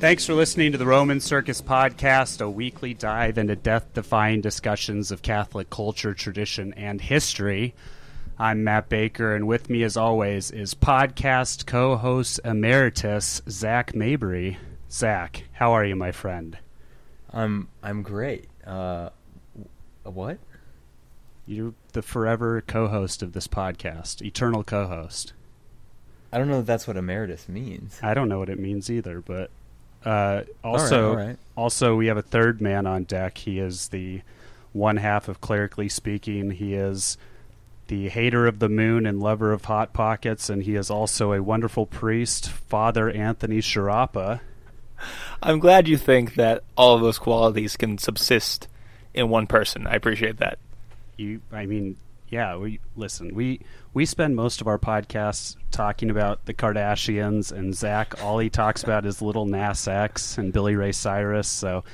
Thanks for listening to the Roman Circus Podcast, a weekly dive into death defying discussions of Catholic culture, tradition, and history. I'm Matt Baker, and with me, as always, is podcast co host emeritus Zac Mabry. Zac, how are you, my friend? I'm I'm great. Uh, what? You're the forever co host of this podcast, eternal co host. I don't know if that's what emeritus means. I don't know what it means either, but uh, also, all right. also we have a third man on deck. He is the one half of clerically speaking. He is the hater of the moon and lover of hot pockets, and he is also a wonderful priest, Father Anthony Sciarappa. I'm glad you think that all of those qualities can subsist in one person. I appreciate that. You, I mean, yeah. We listen. We we spend most of our podcasts talking about the Kardashians, and Zac. All he talks about is Lil Nas X and Billy Ray Cyrus. So,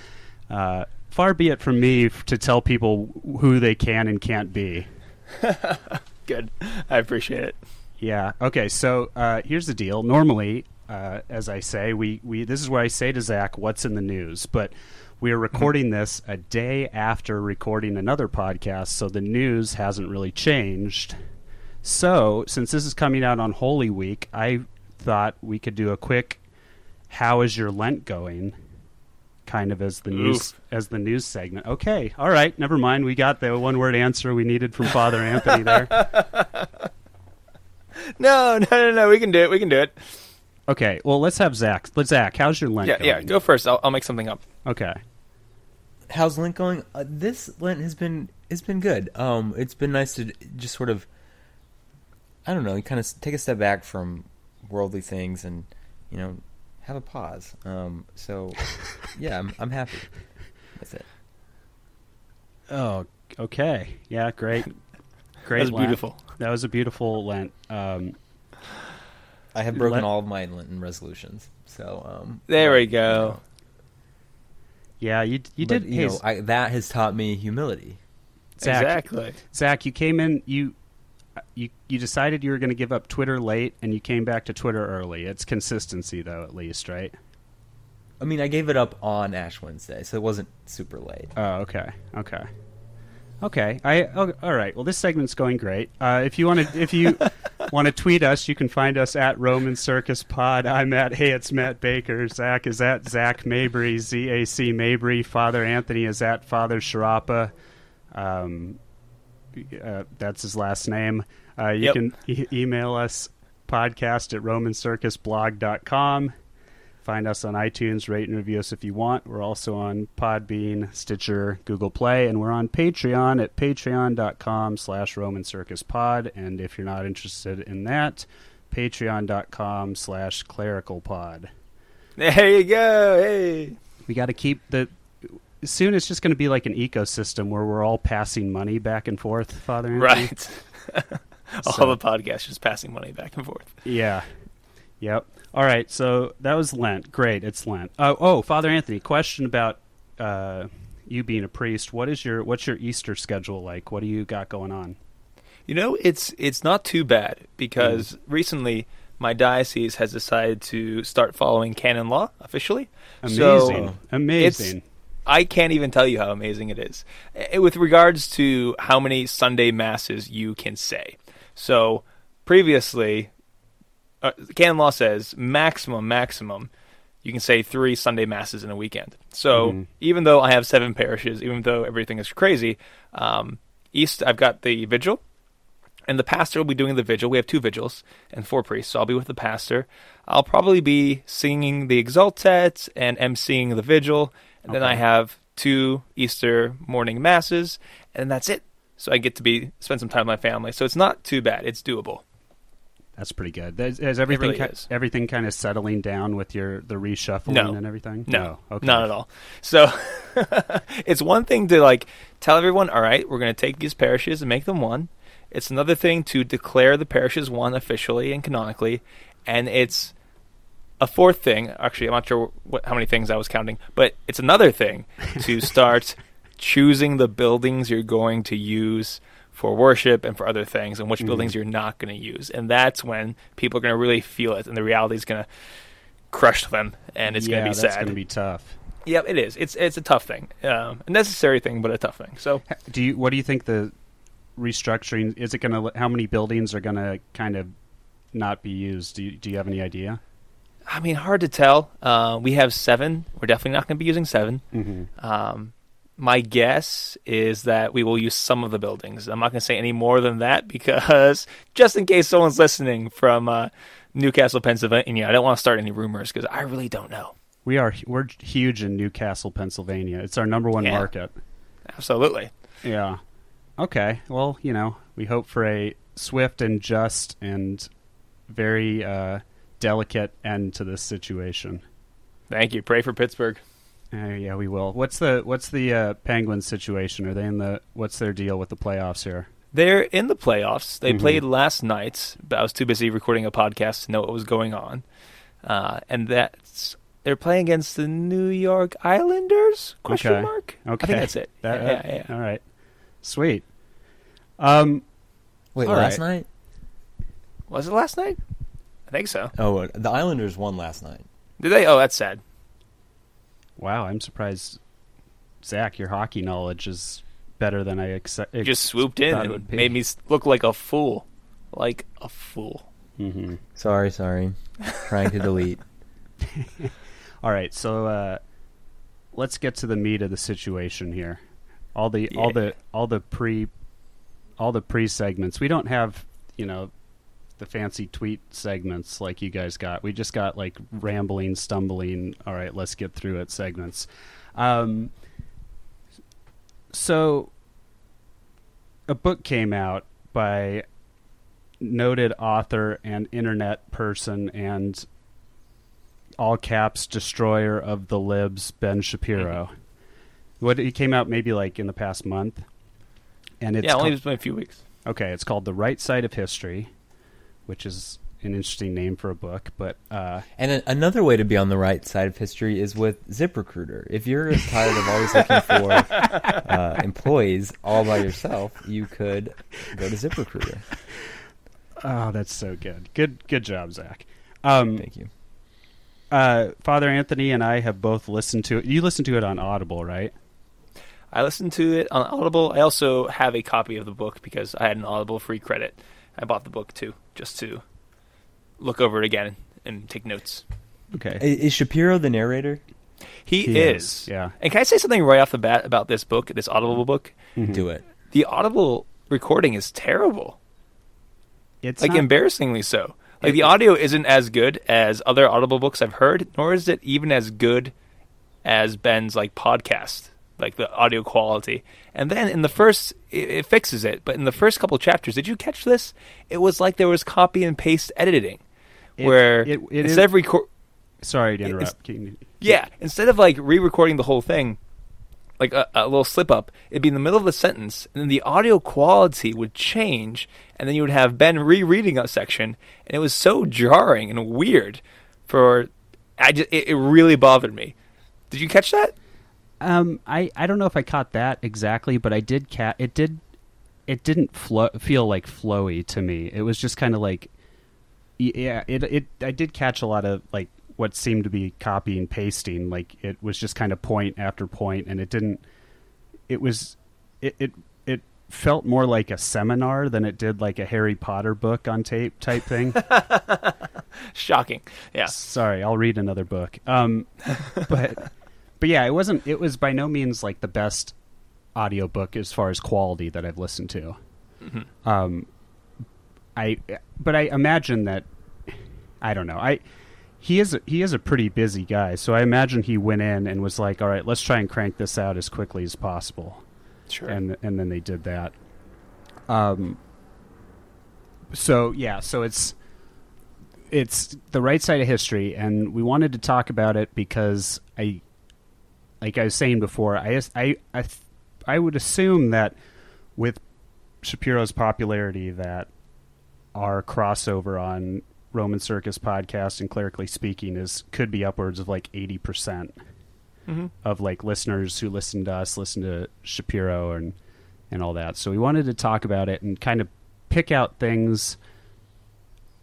uh, far be it from me to tell people who they can and can't be. Good. I appreciate it. Yeah. Okay. So uh, here's the deal. Normally, uh, as I say, we, we this is where I say to Zac, "What's in the news?" But we are recording this a day after recording another podcast, so the news hasn't really changed. So since this is coming out on Holy Week, I thought we could do a quick "How is your Lent going?" kind of as the news as the news segment. Okay. All right. Never mind. We got the one word answer we needed from Father Anthony there. No, no, no, no. We can do it. We can do it. Okay, well, let's have Zac. Let's Zac. How's your Lent Yeah, going? yeah. Go first. I'll, I'll make something up. Okay. How's Lent going? Uh, this Lent has been has been good. Um, it's been nice to just sort of, I don't know, kind of take a step back from worldly things and you know have a pause. Um, so yeah, I'm I'm happy. That's it. Oh, okay. Yeah, great. Great. That was Lent. beautiful. That was a beautiful Lent. Um, I have broken Let- all of my Lenten resolutions. So um, There we go. Yeah, you you but, did. You know, I, that has taught me humility. Zac, Exactly. Zac, you came in. You you you decided you were going to give up Twitter late, and you came back to Twitter early. It's consistency, though, at least, right? I mean, I gave it up on Ash Wednesday, so it wasn't super late. Oh, okay, okay, okay. I oh, all right. Well, this segment's going great. Uh, if you want to, if you want to tweet us, you can find us at Roman Circus Pod. I'm at Hey, it's Matt Baker. Zac is at Zac Mabry. Z A C Mabry. Father Anthony is at Father Sciarappa. Um, uh, that's his last name. Uh, you Yep. can e- email us podcast at romancircusblog.com. Find us on iTunes, rate and review us if you want. We're also on Podbean, Stitcher, Google Play, and we're on Patreon at patreon.com slash Roman Circus Pod. And if you're not interested in that, patreon.com slash clerical pod. There you go. Hey. We got to keep the. Soon it's just going to be like an ecosystem where we're all passing money back and forth, Father Anthony. Right. all So- the podcasts just passing money back and forth. Yeah. Yep. All right. So that was Lent. Great. It's Lent. Oh, oh, Father Anthony. Question about uh, you being a priest. What is your what's your Easter schedule like? What do you got going on? You know, it's it's not too bad because recently my diocese has decided to start following canon law officially. So Amazing. Amazing. I can't even tell you how amazing it is Eh, with regards to how many Sunday masses you can say. So previously, uh, canon law says maximum, maximum, you can say three Sunday masses in a weekend. So Mhm. even though I have seven parishes, even though everything is crazy, um, East I've got the vigil, and the pastor will be doing the vigil. We have two vigils and four priests, so I'll be with the pastor. I'll probably be singing the Exsultet and emceeing the vigil, and then I have two Easter morning masses, and that's it. So I get to be spend some time with my family. So it's not too bad. It's doable. That's pretty good. Is, is everything really ki- is. everything kind of settling down with your the reshuffling No. and everything? No, okay. not at all. So it's one thing to like tell everyone, all right, we're going to take these parishes and make them one. It's another thing to declare the parishes one officially and canonically, and it's a fourth thing. Actually, I'm not sure what, how many things I was counting, but it's another thing to start choosing the buildings you're going to use for worship and for other things, and which Mhm. buildings you're not going to use. And that's when people are going to really feel it, and the reality is going to crush them, and it's yeah, going to be sad. going to be tough. Yep, it is. It's it's a tough thing, um, a necessary thing, but a tough thing. So Do you? What do you think the restructuring is? It going to? How many buildings are going to kind of not be used? Do you, Do you have any idea? I mean, hard to tell. Uh, we have seven. We're definitely not going to be using seven. Mm-hmm. Um, my guess is that we will use some of the buildings. I'm not going to say any more than that because just in case someone's listening from uh, New Castle, Pennsylvania, I don't want to start any rumors because I really don't know. We are we're huge in New Castle, Pennsylvania. It's our number one Yeah. market. Absolutely. Yeah. Okay. Well, you know, we hope for a swift and just and very uh, delicate end to this situation. Thank you. Pray for Pittsburgh. Uh, yeah, we will. What's the What's the uh, Penguins situation? Are they in the What's their deal with the playoffs here? They're in the playoffs. They Mhm. played last night, but I was too busy recording a podcast to know what was going on. Uh, and that's they're playing against the New York Islanders? Question Okay. mark. Okay, I think that's it. That- yeah, yeah, yeah. All right. Sweet. Um. Wait, All last right. night? Was it last night? I think so. Oh, uh, the Islanders won last night. Did they? Oh, that's sad. Wow, I'm surprised, Zac. Your hockey knowledge is better than I accept. You just swooped in it and would made me look like a fool, like a fool. hmm Sorry, sorry. Trying to delete. All right, so uh, let's get to the meat of the situation here. All the all the all the pre all the pre segments. We don't have you know the fancy tweet segments like you guys got. We just got like rambling, stumbling. All right, let's get through it segments. Um, so a book came out by noted author and internet person and all caps destroyer of the libs Ben Shapiro. What he came out maybe like in the past month, and it's yeah, only called- it's been a few weeks. okay. It's called the Right Side of History, which is an interesting name for a book. But uh, And a- another way to be on the right side of history is with ZipRecruiter. If you're tired of always looking for uh, employees all by yourself, you could go to ZipRecruiter. oh, that's so good. Good good job, Zac. Um, Thank you. uh, Father Anthony and I have both listened to it. You listened to it on Audible, right? I listened to it on Audible. I also have a copy of the book because I had an Audible free credit. I bought the book too, just to look over it again and take notes. Okay. Is Shapiro the narrator? He, He is. is, yeah. And can I say something right off the bat about this book, this Audible book? Mhm. Do it. The Audible recording is terrible. It's like not- embarrassingly so. Like the audio isn't as good as other Audible books I've heard, nor is it even as good as Ben's like podcast, like the audio quality. And then in the first, it, it fixes it, but in the first couple chapters, did you catch this? It was like there was copy and paste editing, It- where it- it instead is- of record, Sorry to interrupt. Yeah, instead of like re-recording the whole thing, like a, a little slip up, it'd be in the middle of the sentence, and then the audio quality would change, and then you would have Ben rereading a section, and it was so jarring and weird. For I just it really bothered me. Did you catch that? Um, I, I don't know if I caught that exactly, but I did cat. It did. It didn't flow, feel like flowy to me. It was just kind of like, yeah. It it I did catch a lot of like what seemed to be copy and pasting. Like it was just kind of point after point, and it didn't. It was, it it it felt more like a seminar than it did like a Harry Potter book on tape type thing. Shocking. Yeah. Sorry, I'll read another book. Um, but but yeah, it wasn't. It was by no means like the best audiobook as far as quality that I've listened to. Um, I but I imagine that I don't know. I he is a, he is a pretty busy guy, so I imagine he went in and was like, "All right, let's try and crank this out as quickly as possible." Sure. and and then they did that. Um. So yeah, so it's it's the right side of history, and we wanted to talk about it because I, like I was saying before, I I I, I would assume that with Shapiro's popularity, that our crossover on Roman Circus podcast and clerically speaking is could be upwards of like eighty percent Mhm. of like listeners who listen to us, listen to Shapiro and and all that. So we wanted to talk about it and kind of pick out things,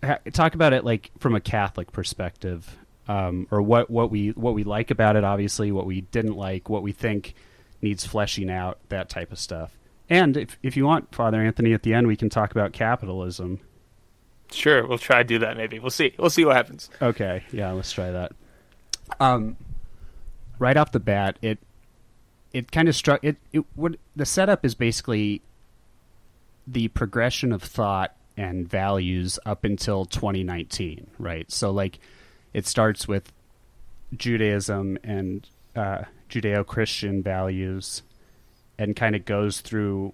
ha- talk about it like from a Catholic perspective. Um, or what what we what we like about it. Obviously, what we didn't like, what we think needs fleshing out, that type of stuff. And if if you want, Father Anthony, at the end we can talk about capitalism. Sure, we'll try to do that. Maybe we'll see. We'll see what happens. Okay, yeah, let's try that. Um, right off the bat, it it kind of struck it. It would the setup is basically the progression of thought and values up until 2019, right? So like, it starts with Judaism and uh, Judeo-Christian values, and kind of goes through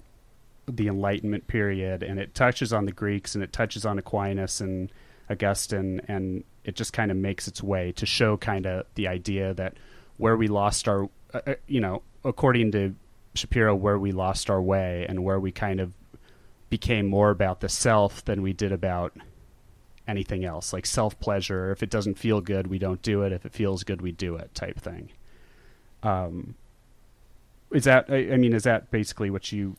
the Enlightenment period, and it touches on the Greeks and it touches on Aquinas and Augustine, and it just kind of makes its way to show kind of the idea that where we lost our, uh, uh, you know, according to Shapiro, where we lost our way and where we kind of became more about the self than we did about anything else, like self pleasure. If it doesn't feel good, we don't do it. If it feels good, we do it, type thing. Um, is that? I, I mean, is that basically what you?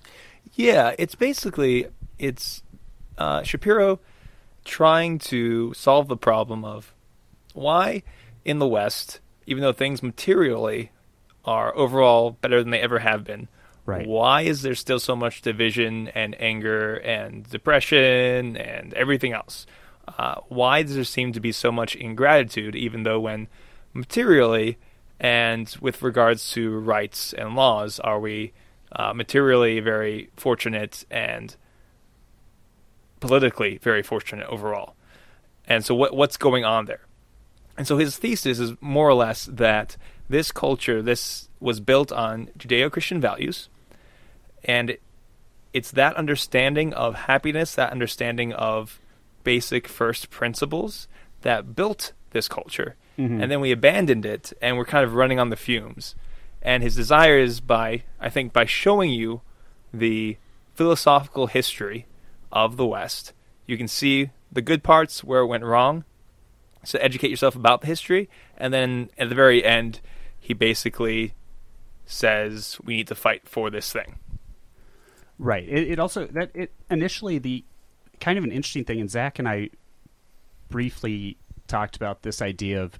Yeah, it's basically it's uh, Shapiro trying to solve the problem of why in the West, even though things materially are overall better than they ever have been, Right. why is there still so much division and anger and depression and everything else? Uh, why does there seem to be so much ingratitude, even though when materially and with regards to rights and laws, are we uh, materially very fortunate and politically very fortunate overall? And so, what what's going on there? And so, his thesis is more or less that this culture, this was built on Judeo-Christian values, and it's that understanding of happiness, that understanding of basic first principles that built this culture. Mm-hmm. And then we abandoned it and we're kind of running on the fumes. And his desire is by, I think, by showing you the philosophical history of the West, you can see the good parts where it went wrong. So educate yourself about the history. And then at the very end, he basically says we need to fight for this thing. Right. It, it also that it initially the kind of an interesting thing, and Zac and I briefly talked about this idea of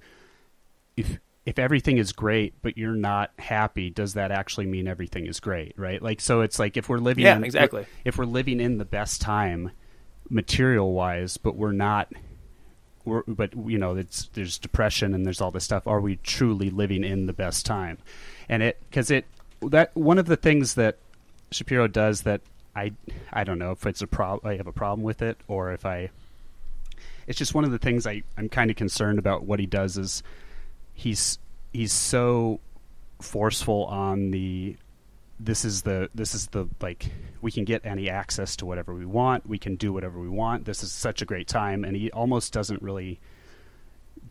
if if everything is great but you're not happy, does that actually mean everything is great? Right. Like so, it's like if we're living Yeah, in, exactly. if we're living in the best time, material wise, but we're not. We're, but you know, it's, there's depression and there's all this stuff. Are we truly living in the best time? And it because it that one of the things that Shapiro does that I I don't know if it's a prob I have a problem with it or if I it's just one of the things I I'm kind of concerned about what he does is he's he's so forceful on the this is the this is the like we can get any access to whatever we want we can do whatever we want this is such a great time and he almost doesn't really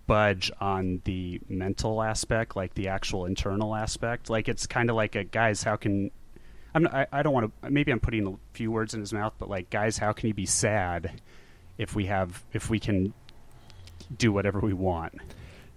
budge on the mental aspect like the actual internal aspect. Like it's kind of like a guys how can I'm I, I don't want to maybe I'm putting a few words in his mouth but like guys how can you be sad if we have if we can do whatever we want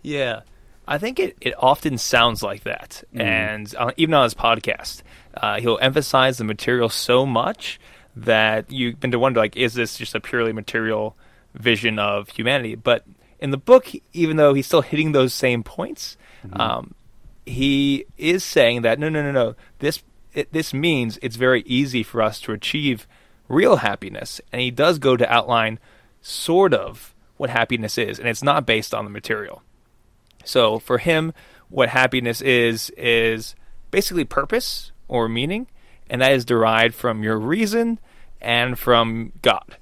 Yeah, I think it, it often sounds like that, Mm. and uh, even on his podcast, uh, he'll emphasize the material so much that you begin to wonder, like, is this just a purely material vision of humanity? But in the book, even though he's still hitting those same points, um, he is saying that no, no, no, no. This it, this means it's very easy for us to achieve real happiness, and he does go to outline sort of what happiness is, and it's not based on the material. So for him, what happiness is is basically purpose or meaning, and that is derived from your reason and from God.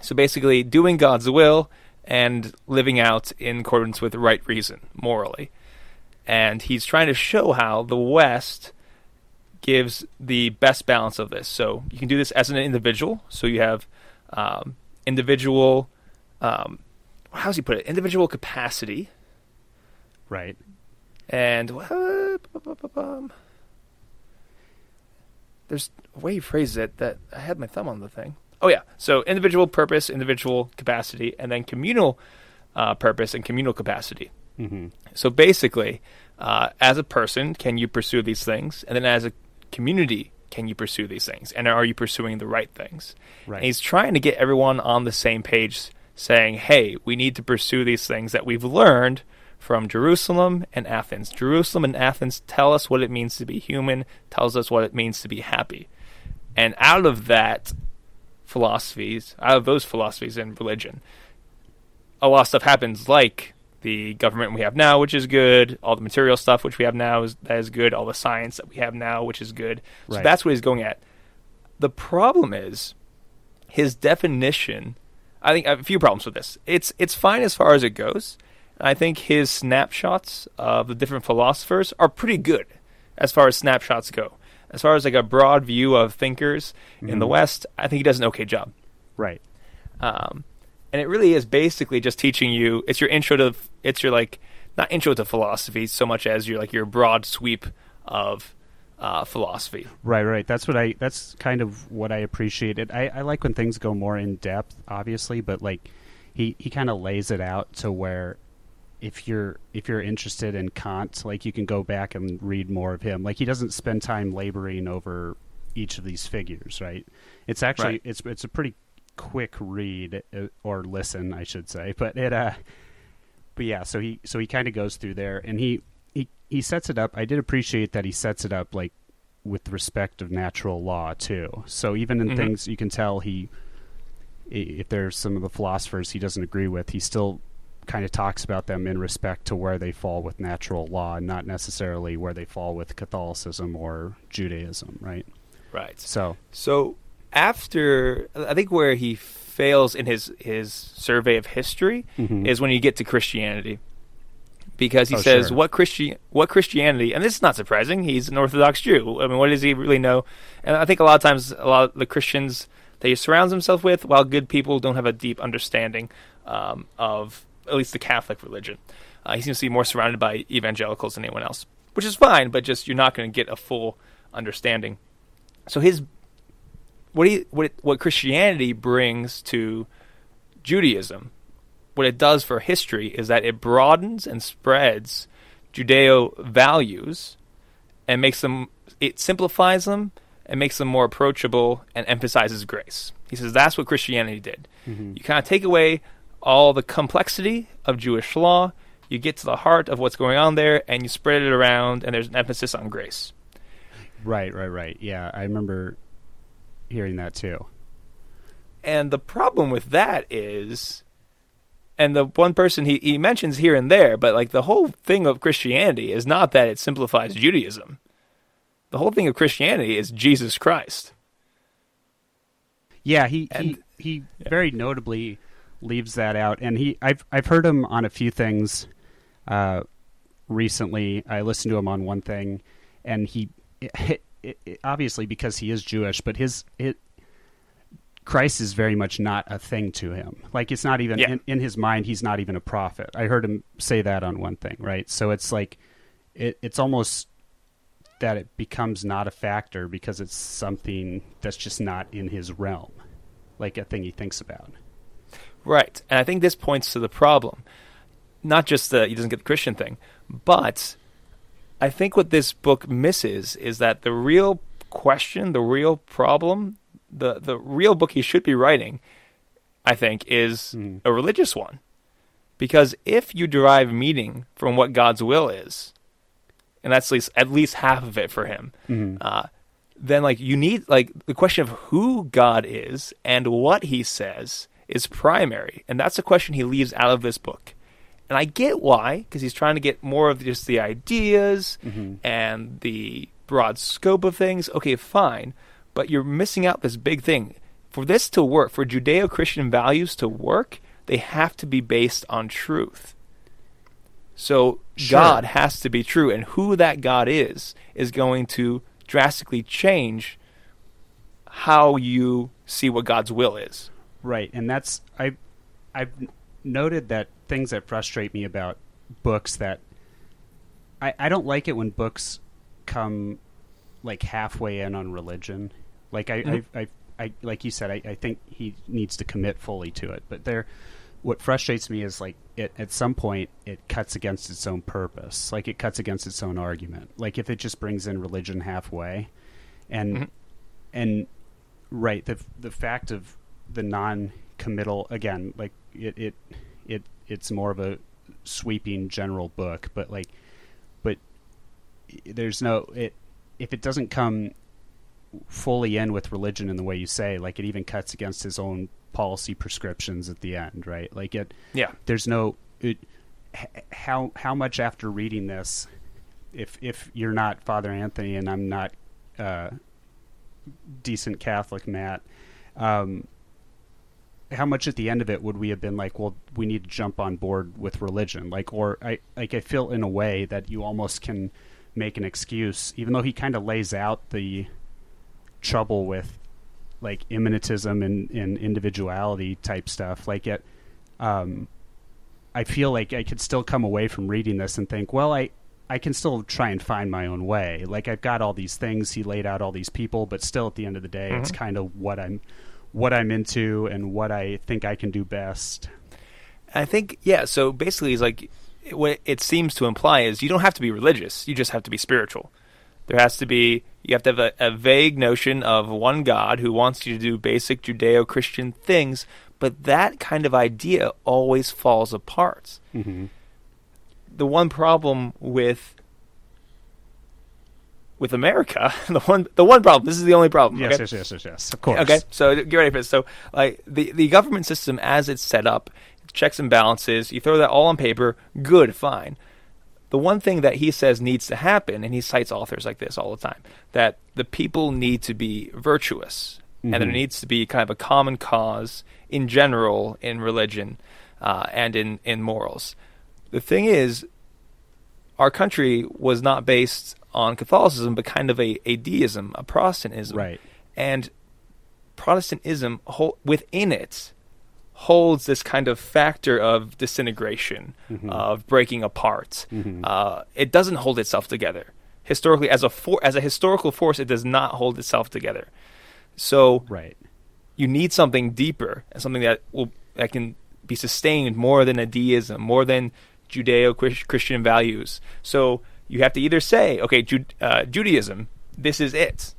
So basically, doing God's will and living out in accordance with right reason, morally. And he's trying to show how the West gives the best balance of this. So you can do this as an individual. So you have um, individual, um, how does he put it? Individual capacity right and there's a way he phrases it that I had my thumb on the thing. Oh yeah, so individual purpose, individual capacity, and then communal uh, purpose and communal capacity. hmm So basically, uh, as a person, can you pursue these things, and then as a community, can you pursue these things, and are you pursuing the right things? Right. And he's trying to get everyone on the same page, saying, "Hey, we need to pursue these things that we've learned from Jerusalem and Athens. Jerusalem and Athens tell us what it means to be human, tells us what it means to be happy. And out of that philosophies, out of those philosophies and religion, a lot of stuff happens like the government we have now, which is good, all the material stuff which we have now is that is good, all the science that we have now, which is good. So Right. that's what he's going at. The problem is his definition. I think I have a few problems with this. It's it's fine as far as it goes. I think his snapshots of the different philosophers are pretty good as far as snapshots go. As far as like a broad view of thinkers in the Mhm. West, I think he does an okay job. Right. Um, and it really is basically just teaching you. It's your intro to. It's your like not intro to philosophy so much as your like your broad sweep of uh, philosophy. Right, right. That's what I. That's kind of what I appreciated. I, I like when things go more in depth, obviously, but like he he kind of lays it out to where if you're if you're interested in Kant, like you can go back and read more of him. Like he doesn't spend time laboring over each of these figures, right? It's actually Right. it's it's a pretty quick read uh, or listen, I should say. But it uh but yeah, so he so he kind of goes through there and he he he sets it up. I did appreciate that he sets it up like with respect of natural law too. So even in Mhm. things you can tell he if there's some of the philosophers he doesn't agree with, he still kind of talks about them in respect to where they fall with natural law and not necessarily where they fall with Catholicism or Judaism, right? Right. So, So after I think where he fails in his his survey of history Mhm. is when you get to Christianity. Because he Oh, says sure. what Christi- what Christianity and this is not surprising, he's an Orthodox Jew. I mean what does he really know? And I think a lot of times a lot of the Christians that he surrounds himself with, while good people don't have a deep understanding um, of at least the Catholic religion. Uh, he seems to be more surrounded by evangelicals than anyone else, which is fine, but just you're not going to get a full understanding. So his what he what it, what Christianity brings to Judaism, what it does for history is that it broadens and spreads Judeo values and makes them it simplifies them and makes them more approachable and emphasizes grace. He says that's what Christianity did. Mm-hmm. You kind of take away all the complexity of Jewish law, you get to the heart of what's going on there and you spread it around and there's an emphasis on grace. right, right, right. Yeah, I remember hearing that too. And the problem with that is, and the one person he, he mentions here and there, but like the whole thing of Christianity is not that it simplifies Judaism. The whole thing of Christianity is Jesus Christ. Yeah, he And- he, he very notably leaves that out, and he I've I've heard him on a few things uh, recently. I listened to him on one thing, and he it, it, it- obviously because he is Jewish, but his it Christ is very much not a thing to him. Like it's not even Yeah. in, in his mind. He's not even a prophet. I heard him say that on one thing, right? So it's like it, it's almost that it becomes not a factor because it's something that's just not in his realm, like a thing he thinks about. Right. And I think this points to the problem. Not just that he doesn't get the Christian thing, but I think what this book misses is that the real question, the real problem, the, the real book he should be writing, I think, is Mm. a religious one. Because if you derive meaning from what God's will is, and that's at least, at least half of it for him, Mhm. uh, then like you need like the question of who God is and what He says is primary, and that's a question he leaves out of this book. And I get why, because he's trying to get more of just the ideas Mhm. and the broad scope of things. Okay, fine, but you're missing out this big thing. For this to work, for Judeo-Christian values to work, they have to be based on truth. So Sure. God has to be true, and who that God is is going to drastically change how you see what God's will is. Right, and that's I I've noted that things that frustrate me about books that I I don't like it when books come like halfway in on religion. Like I Mhm. I, I I like you said I, I think he needs to commit fully to it. But there what frustrates me is like it at some point it cuts against its own purpose. Like it cuts against its own argument. Like if it just brings in religion halfway and Mhm. and right the the fact of the non-committal again like it it it it's more of a sweeping general book, but like, but there's no it if it doesn't come fully in with religion in the way you say, like it even cuts against his own policy prescriptions at the end, right? Like it, Yeah. there's no it, how how much after reading this, if if you're not Father Anthony and I'm not uh, decent Catholic Matt, um, how much at the end of it would we have been like, well, we need to jump on board with religion, like, or I like I feel in a way that you almost can make an excuse, even though he kind of lays out the trouble with like immanentism and, and individuality type stuff. Like it, um, I feel like I could still come away from reading this and think, well, I I can still try and find my own way. Like I've got all these things. He laid out all these people, but still, at the end of the day, it's kind of what I'm what I'm into and what I think I can do best. I think yeah. So basically, it's like what it seems to imply is you don't have to be religious. You just have to be spiritual. There has to be you have to have a, a vague notion of one God who wants you to do basic Judeo-Christian things, but that kind of idea always falls apart. Mm-hmm. The one problem with with America, the one the one problem. This is the only problem. Yes, okay? yes, yes, yes, yes. Of course. Okay, so get ready for this. So, like the the government system as it's set up, checks and balances. You throw that all on paper. Good, fine. The one thing that he says needs to happen, and he cites authors like this all the time, that the people need to be virtuous, and there Mhm. needs to be kind of a common cause in general in religion uh, and in in morals. The thing is, our country was not based on Catholicism, but kind of a, a deism, a Protestantism Right. and Protestantism within it holds this kind of factor of disintegration, Mhm. of breaking apart. Mhm. Uh, it doesn't hold itself together historically as a for- as a historical force. It does not hold itself together. So Right. you need something deeper and something that will that can be sustained more than a deism, more than Judeo-Christian values. So you have to either say, okay, Ju- uh, Judaism, this is it,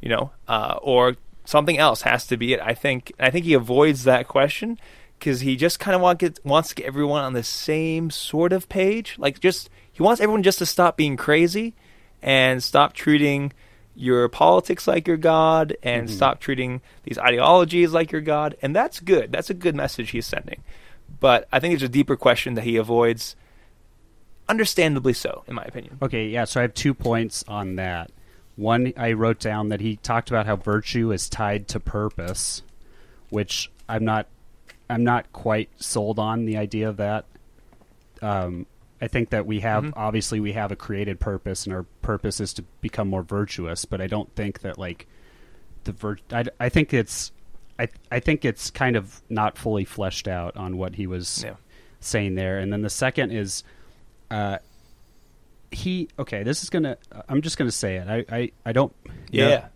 you know, uh, or something else has to be it. I think I think he avoids that question because he just kind of want get, wants to get everyone on the same sort of page. Like just he wants everyone just to stop being crazy and stop treating your politics like your god and stop treating these ideologies like your god. And that's good. That's a good message he's sending. But I think there's a deeper question that he avoids, understandably so, in my opinion. Okay, yeah, so I have two points on that. One, I wrote down that he talked about how virtue is tied to purpose, which I'm not, I'm not quite sold on the idea of that. Um, I think that we have Mhm. obviously we have a created purpose, and our purpose is to become more virtuous. But I don't think that like the vir- I, I think it's, I I think it's kind of not fully fleshed out on what he was Yeah. saying there. And then the second is, uh, he okay. This is gonna. I'm just gonna say it. I I, I don't. you know, Yeah.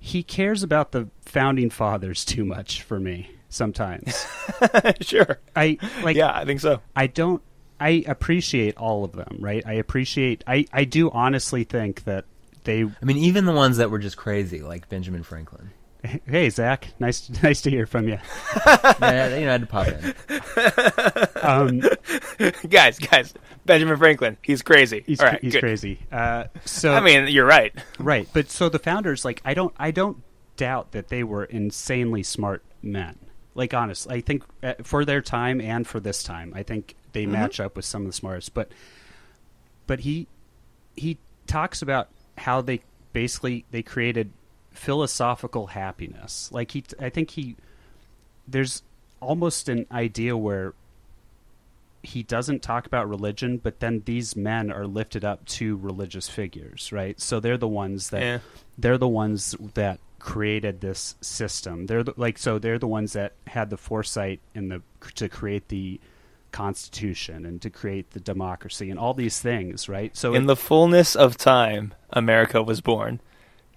he cares about the founding fathers too much for me sometimes. sure. I like. yeah, I think so. I don't. I appreciate all of them. Right. I appreciate. I I do honestly think that they. I mean, even the ones that were just crazy, like Benjamin Franklin. Hey Zac, nice nice to hear from you. yeah, you know, I had to pop in. Um, guys, guys, Benjamin Franklin, he's crazy. he's All right, he's crazy. Uh, so I mean, you're right. Right, but so the founders, like, I don't, I don't doubt that they were insanely smart men. Like, honestly, I think uh, for their time and for this time, I think they Mm-hmm. match up with some of the smartest. But, but he, he talks about how they basically they created philosophical happiness. Like he, I think he, there's almost an idea where he doesn't talk about religion, but then these men are lifted up to religious figures, right? So they're the ones that Yeah. they're the ones that created this system. They're the, like so they're the ones that had the foresight in the to create the constitution and to create the democracy and all these things, right? So In it- the fullness of time, America was born,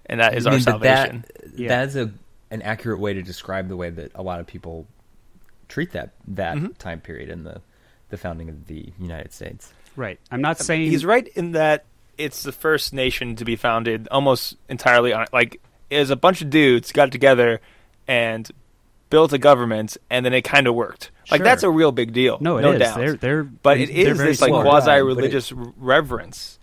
and that is I our mean, but salvation. That, Yeah. that is a an accurate way to describe the way that a lot of people treat that that Mhm. time period in the the founding of the United States. right. I'm not saying He's right in that it's the first nation to be founded almost entirely on like is a bunch of dudes got together and built a government and then it kind of worked. Like Sure. that's a real big deal. No, it no is. doubt. They're they're but it they're is very this like smart. Well, right, quasi religious but reverence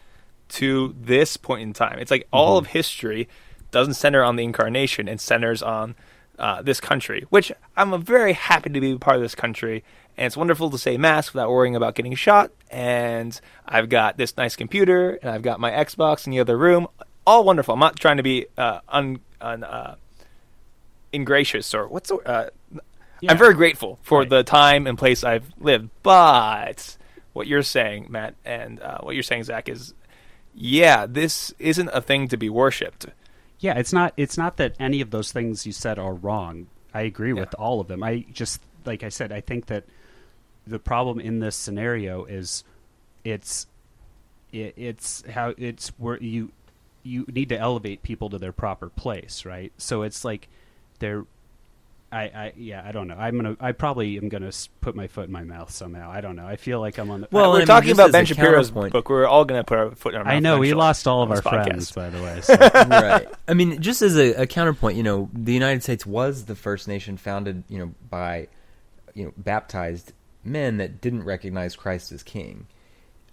to this point in time. It's like all Mm-hmm. of history doesn't center on the incarnation; and centers on uh, this country, which I'm very happy to be part of this country. And it's wonderful to say mass without worrying about getting shot. And I've got this nice computer, and I've got my Xbox in the other room. All wonderful. I'm not trying to be uh, un, un uh, ingracious or what's the uh, Yeah. I'm very grateful for Right. the time and place I've lived. But what you're saying, Matt, and uh, what you're saying, Zac, is yeah, this isn't a thing to be worshipped. Yeah, it's not. It's not that any of those things you said are wrong. I agree with all of them. I just, like I said, I think that the problem in this scenario is it's it, it's how it's where you you need to elevate people to their proper place, right? So it's like they're. I, I yeah I don't know I'm gonna I probably am gonna put my foot in my mouth somehow I don't know I feel like I'm on the Well, we're I mean, talking about Ben Shapiro's counterpoint- book. We're all going to put our foot in our mouth. I know we lost all of our this friends by the way so. right. I mean, just as a, a counterpoint, you know, the United States was the first nation founded, you know, by, you know, baptized men that didn't recognize Christ as king,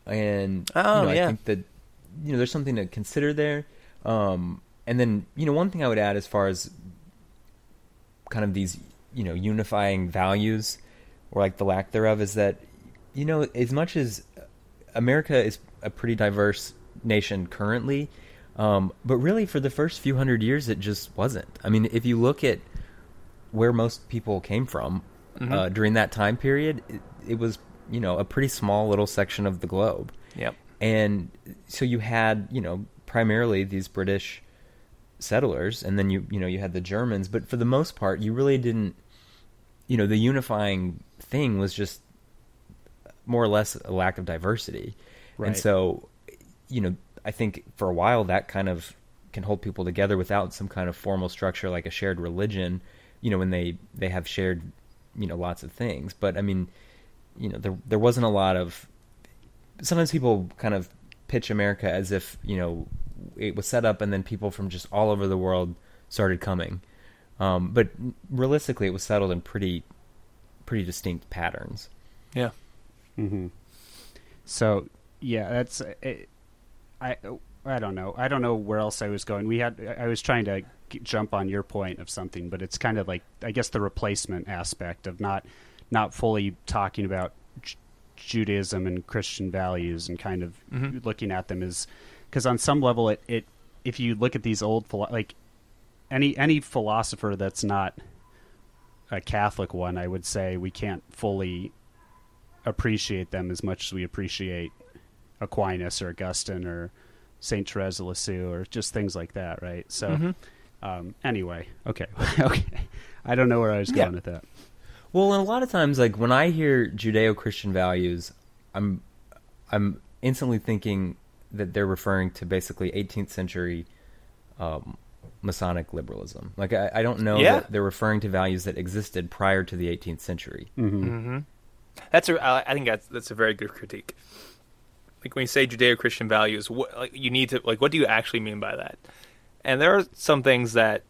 and Oh, you know, yeah. I think that you know there's something to consider there. Um, and then you know, one thing I would add as far as kind of these you know unifying values or like the lack thereof is that you know as much as America is a pretty diverse nation currently, um, but really for the first few hundred years it just wasn't. I mean, if you look at where most people came from Mm-hmm. uh, during that time period, it, it was you know a pretty small little section of the globe Yep. and so you had you know primarily these British settlers, and then you you know you had the Germans, but for the most part, you really didn't. You know, the unifying thing was just more or less a lack of diversity, Right. and so you know I think for a while that kind of can hold people together without some kind of formal structure like a shared religion. You know, when they they have shared you know lots of things, but I mean, you know, there there wasn't a lot of sometimes people kind of pitch America as if you know it was set up and then people from just all over the world started coming. Um, but realistically, it was settled in pretty pretty distinct patterns. Yeah. hmm So yeah, that's it, I. I don't know. I don't know where else I was going. We had. I was trying to g- jump on your point of something, but it's kind of like I guess the replacement aspect of not not fully talking about J- Judaism and Christian values and kind of Mhm. looking at them as because on some level it, it if you look at these old like any any philosopher that's not a Catholic one, I would say we can't fully appreciate them as much as we appreciate Aquinas or Augustine or Saint Therese of Lisieux or just things like that, right? So, Mhm. um, anyway, okay, okay. I don't know where I was Yeah. going with that. Well, and a lot of times, like when I hear Judeo-Christian values, I'm I'm instantly thinking that they're referring to basically 18th century um, Masonic liberalism. Like I, I don't know Yeah. that they're referring to values that existed prior to the 18th century. Mm-hmm. hmm That's a. I think that's that's a very good critique. Like when you say Judeo-Christian values, what like you need to like what do you actually mean by that? And there are some things that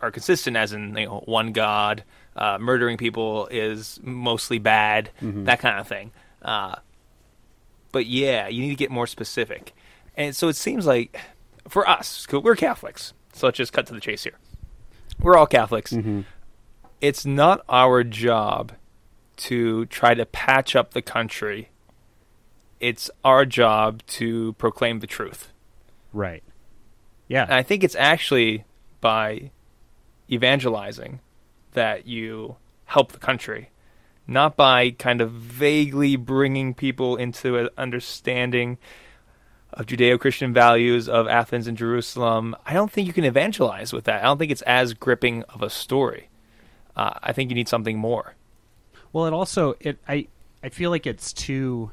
are consistent, as in you know one God, uh, murdering people is mostly bad, Mhm. that kind of thing. Uh, but yeah, you need to get more specific. And so it seems like for us, we're Catholics, so let's just cut to the chase here. We're all Catholics Mm-hmm. it's not our job to try to patch up the country. It's our job to proclaim the truth. Right. Yeah. And I think it's actually by evangelizing that you help the country, not by kind of vaguely bringing people into an understanding of Judeo Christian values of Athens and Jerusalem. I don't think you can evangelize with that. I don't think it's as gripping of a story. Uh, I think you need something more. Well, it also it I I feel like it's too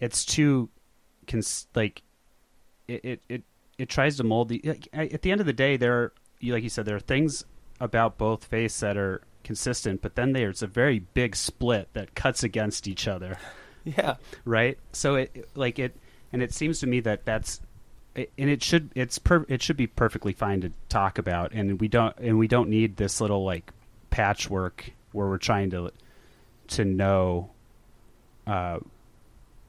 it's too cons- like it it it, it tries to mold the at the end of the day there are you like you said there are things about both faiths that are consistent but then there's a very big split that cuts against each other Yeah. right so it like it and it seems to me that that's it- and it should it's per, it should be perfectly fine to talk about and we don't and we don't need this little like patchwork where we're trying to to know uh,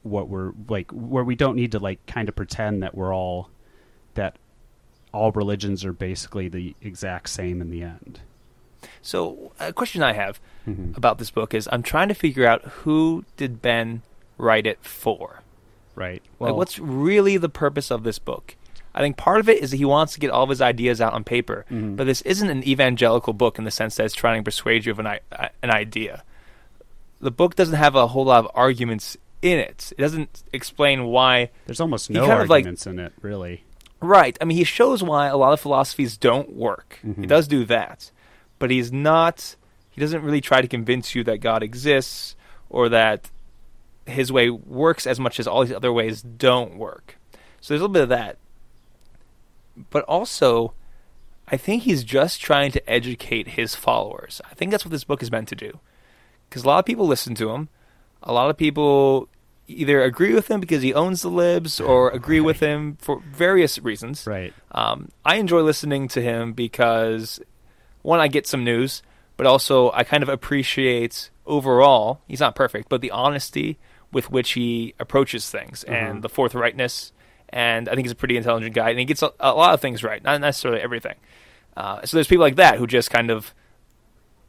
what we're like, where we don't need to like kind of pretend that we're all that all religions are basically the exact same in the end. So, a question I have Mhm. about this book is I'm trying to figure out who did Ben write it for? Right. like, what's really the purpose of this book? I think part of it is that he wants to get all of his ideas out on paper, Mhm. but this isn't an evangelical book in the sense that it's trying to persuade you of an, i- an idea. The book doesn't have a whole lot of arguments in it. It doesn't explain why there's almost no of, like- arguments in it, really. Right. I mean, he shows why a lot of philosophies don't work. He Mhm. does do that. But he's not, he doesn't really try to convince you that God exists or that his way works as much as all these other ways don't work. So there's a little bit of that. But also, I think he's just trying to educate his followers. I think that's what this book is meant to do. Because a lot of people listen to him. A lot of people either agree with him because he owns the libs or agree with him for various reasons. Right. Um, I enjoy listening to him because one, I get some news, but also I kind of appreciate overall. He's not perfect, but the honesty with which he approaches things Mhm. and the forthrightness. And I think he's a pretty intelligent guy, and he gets a, a lot of things right, not necessarily everything. Uh, so there's people like that who just kind of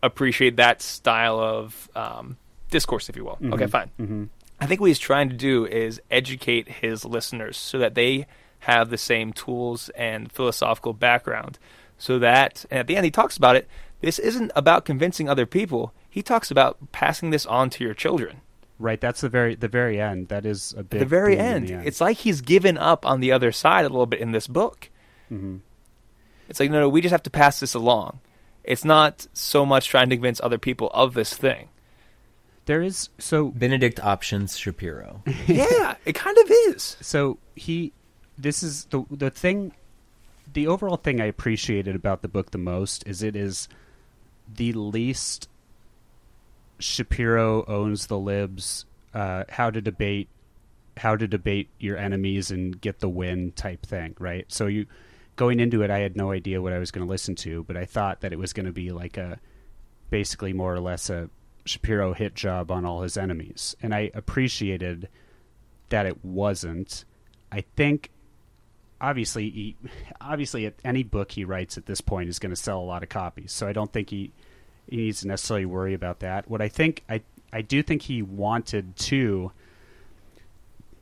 appreciate that style of um, discourse, if you will. Okay, Mhm. fine. hmm I think what he's trying to do is educate his listeners so that they have the same tools and philosophical background. So that, and at the end, he talks about it. This isn't about convincing other people. He talks about passing this on to your children. Right. That's the very the very end. That is a At big the very end, the end. it's like he's given up on the other side a little bit in this book. hmm It's like, no, no, we just have to pass this along. It's not so much trying to convince other people of this thing. There is so Benedict options Shapiro. yeah, it kind of is. so he this is the the thing the overall thing I appreciated about the book the most is it is the least Shapiro owns the libs uh, how to debate how to debate your enemies and get the win type thing right so you going into it I had no idea what I was going to listen to but I thought that it was going to be like a basically more or less a Shapiro hit job on all his enemies and I appreciated that it wasn't. I think obviously he, obviously any book he writes at this point is going to sell a lot of copies. So I don't think he he needs to necessarily worry about that. What I think I I do think he wanted to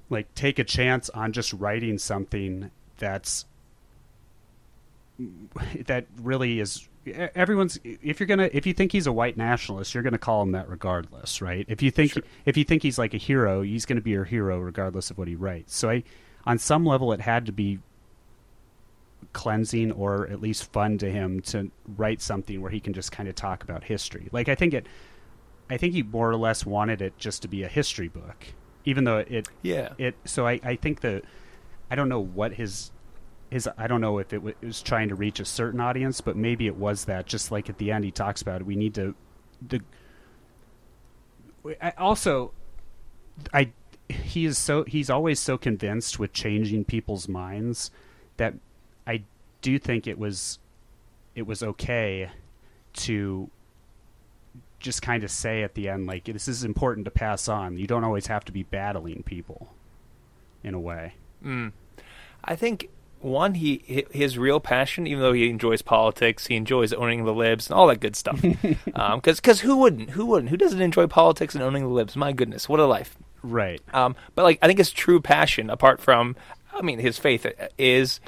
like take a chance on just writing something that's that really is everyone's if you're gonna if you think he's a white nationalist you're gonna call him that regardless right if you think Sure. if you think he's like a hero he's gonna be your hero regardless of what he writes so i on some level it had to be cleansing or at least fun to him to write something where he can just kind of talk about history like i think it i think he more or less wanted it just to be a history book even though it Yeah. it so I, I think the I don't know what his his I don't know if it, w- it was trying to reach a certain audience, but maybe it was that. Just like at the end, he talks about we need to the. I also, I he is so he's always so convinced with changing people's minds that I do think it was it was okay to just kind of say at the end like this is important to pass on. You don't always have to be battling people in a way. Mm. I think one, he his real passion, even though he enjoys politics, he enjoys owning the libs and all that good stuff. Because because who wouldn't? Who wouldn't? Who doesn't enjoy politics and owning the libs? My goodness, what a life! Right. Um, but like, I think his true passion, apart from, I mean, his faith, is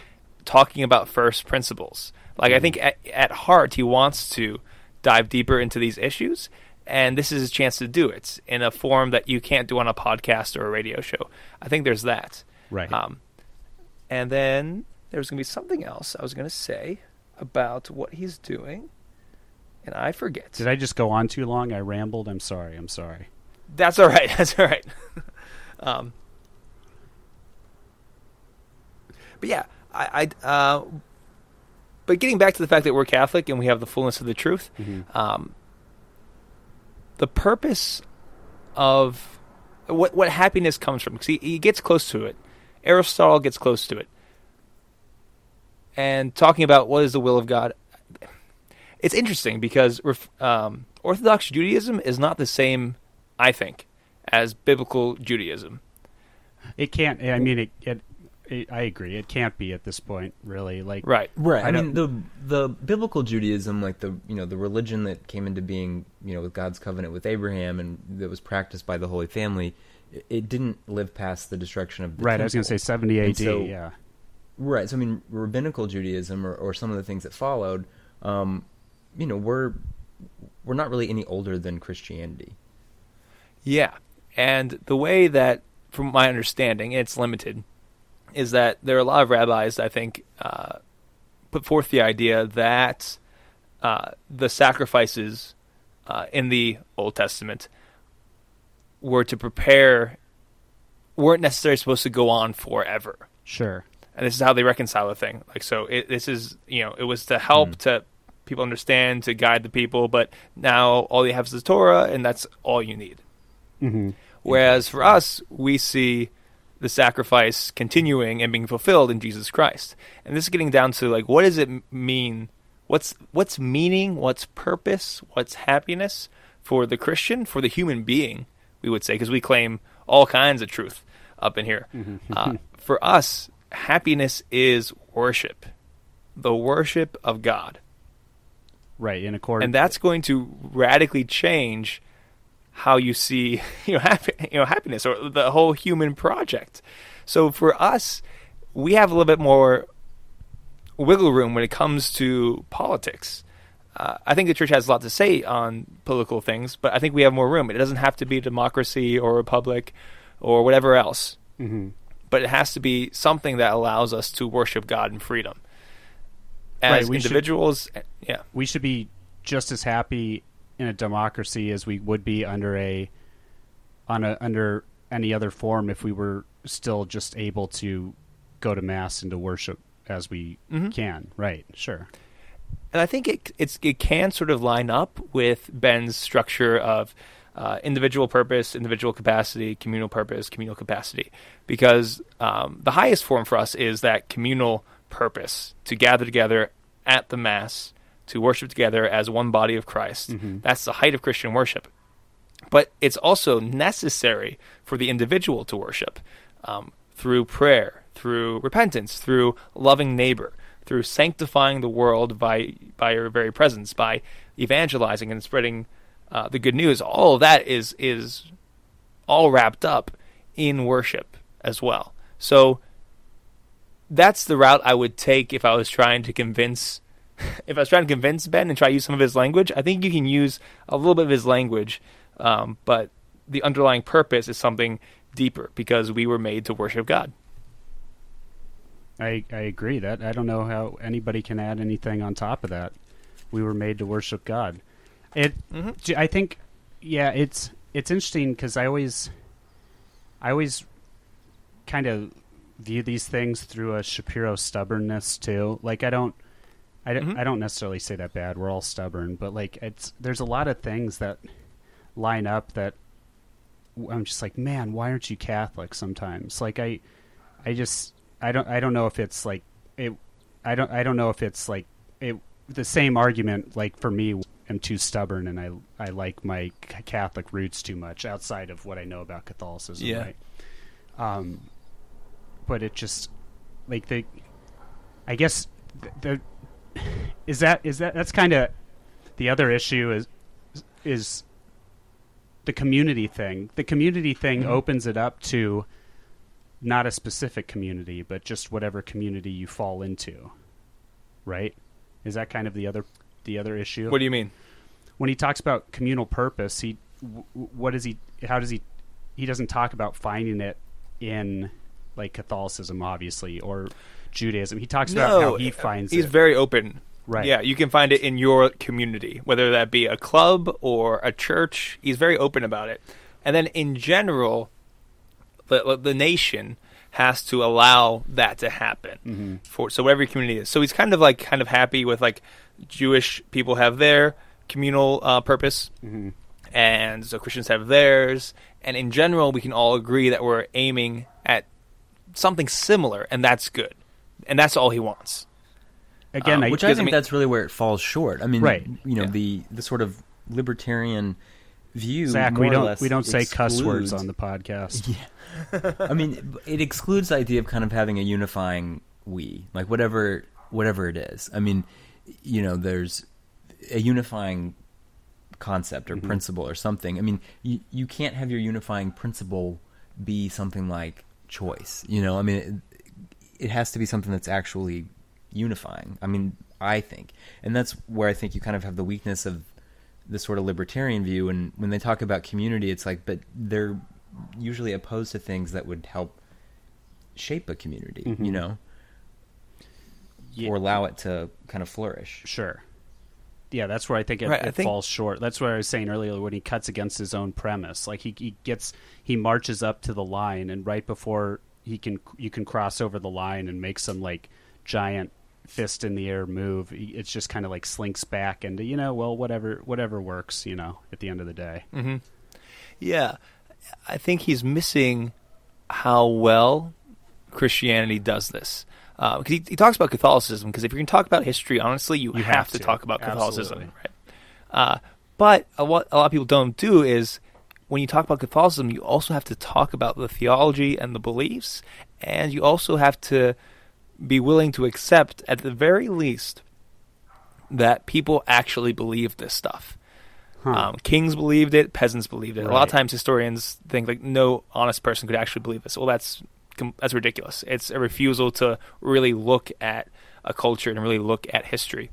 talking about first principles. Like, I think at, at heart, he wants to dive deeper into these issues, and this is his chance to do it in a form that you can't do on a podcast or a radio show. I think there's that. Right. Um, and then there was going to be something else I was going to say about what he's doing, and I forget. Did I just go on too long? I rambled. I'm sorry. I'm sorry. That's all right. That's all right. um, but yeah, I, I uh, but getting back to the fact that we're Catholic and we have the fullness of the truth, Mhm. um, the purpose of what what happiness comes from, because he, he gets close to it. Aristotle gets close to it, and talking about what is the will of God. it's interesting because um, Orthodox Judaism is not the same, I think, as biblical Judaism. It can't. I mean, it, it, it. I agree. It can't be at this point, really. Like, Right. Right. I, I mean, the the biblical Judaism, like the you know the religion that came into being, you know, with God's covenant with Abraham and that was practiced by the Holy Family, it, it didn't live past the destruction of the right. I was going to say temple. 70 AD. so- yeah. Right. So I mean, rabbinical Judaism or, or some of the things that followed, um, you know, we're we're not really any older than Christianity. Yeah. And the way that, from my understanding, it's limited, is that there are a lot of rabbis, I think, uh, put forth the idea that uh, the sacrifices uh, in the Old Testament were to prepare, weren't necessarily supposed to go on forever. Sure. and this is how they reconcile the thing. Like, so it, this is you know, it was to help to people understand, to guide the people, but now all you have is the Torah, and that's all you need. Hmm Whereas for us, we see the sacrifice continuing and being fulfilled in Jesus Christ, and this is getting down to like, what does it mean? What's what's meaning? What's purpose? What's happiness for the Christian, for the human being? We would say because we claim all kinds of truth up in here. Uh, for us, happiness is worship, the worship of God, Right. In accordance. and that's going to radically change how you see you know happy, you know happiness or the whole human project. So for us, we have a little bit more wiggle room when it comes to politics. Uh, I think the church has a lot to say on political things, but I think we have more room. It doesn't have to be democracy or republic or whatever else, Mhm. but it has to be something that allows us to worship God in freedom. As Right, we should- individuals, yeah, we should be just as happy in a democracy as we would be under a on a under any other form if we were still just able to go to mass and to worship as we Mhm. can. Right. Sure. and I think it it's it can sort of line up with Ben's structure of uh, individual purpose, individual capacity, communal purpose, communal capacity, because um, the highest form for us is that communal purpose to gather together at the mass to worship together as one body of Christ. Mhm. That's the height of Christian worship. But it's also necessary for the individual to worship um, through prayer, through repentance, through loving neighbor, through sanctifying the world by by your very presence, by evangelizing and spreading uh, the good news. All of that is is all wrapped up in worship as well. So that's the route I would take if I was trying to convince if I was trying to convince Ben and try to use some of his language. I think you can use a little bit of his language, um, but the underlying purpose is something deeper because we were made to worship God. I, I agree that I don't know how anybody can add anything on top of that. We were made to worship God. It Mhm. j- I think yeah, it's it's interesting cuz I always I always kind of view these things through a Shapiro stubbornness too. Like I don't I don't, Mhm. I don't necessarily say that bad. We're all stubborn, but like it's there's a lot of things that line up that I'm just like, man, why aren't you Catholic? Sometimes, like I, I just I don't I don't know if it's like it. I don't I don't know if it's like it. The same argument, like for me, I'm too stubborn and I I like my Catholic roots too much outside of what I know about Catholicism. Yeah. Right? Um, but it just like the, I guess the, the is that is that that's kind of the other issue is is the community thing. The community thing Mhm. opens it up to not a specific community, but just whatever community you fall into. Right? Is that kind of the other the other issue? What do you mean? when he talks about communal purpose, he what does he how does he he doesn't talk about finding it in like Catholicism obviously or Judaism. He talks about how he finds it. he's it. very open. Right. Yeah, you can find it in your community, whether that be a club or a church. He's very open about it. And then in general, the the nation has to allow that to happen Mhm. for so whatever your community is. So he's kind of like kind of happy with like Jewish people have their communal uh, purpose, Mhm. and so Christians have theirs. And in general, we can all agree that we're aiming at something similar, and that's good. And that's all he wants. again, Um, which I I think mean- that's really where it falls short. I mean, Right. you know, Yeah. the the sort of libertarian view. Zac, more we don't less we don't say cuss words on the podcast. Yeah. I mean, it excludes the idea of kind of having a unifying we, like whatever whatever it is. I mean, you know, there's a unifying concept or Mm-hmm. principle or something. I mean, you you can't have your unifying principle be something like choice. You know, I mean, it, it has to be something that's actually unifying. I mean, I think, and that's where I think you kind of have the weakness of the sort of libertarian view. And when they talk about community, it's like, but they're usually opposed to things that would help shape a community. Mhm. You know, Yeah. or allow it to kind of flourish. Sure. Yeah, that's where I think it, Right, I think- falls short. That's what I was saying earlier when he cuts against his own premise. Like he, he gets he marches up to the line and right before he can you can cross over the line and make some like giant fist in the air move. It's just kind of like slinks back and you know, well whatever whatever works, you know, at the end of the day. hmm Yeah, I think he's missing how well Christianity does this. Because he, he talks about Catholicism. Because if you're going to talk about history, honestly, you, You have, have to, to. talk about Catholicism. Absolutely. Right? Uh, but a lot, a lot of people don't do is when you talk about Catholicism, you also have to talk about the theology and the beliefs, and you also have to be willing to accept, at the very least, that people actually believe this stuff. Huh. Um, kings believed it, peasants believed it. A lot of times, historians think like no honest person could actually believe this. Well, that's that's ridiculous. It's a refusal to really look at a culture and really look at history.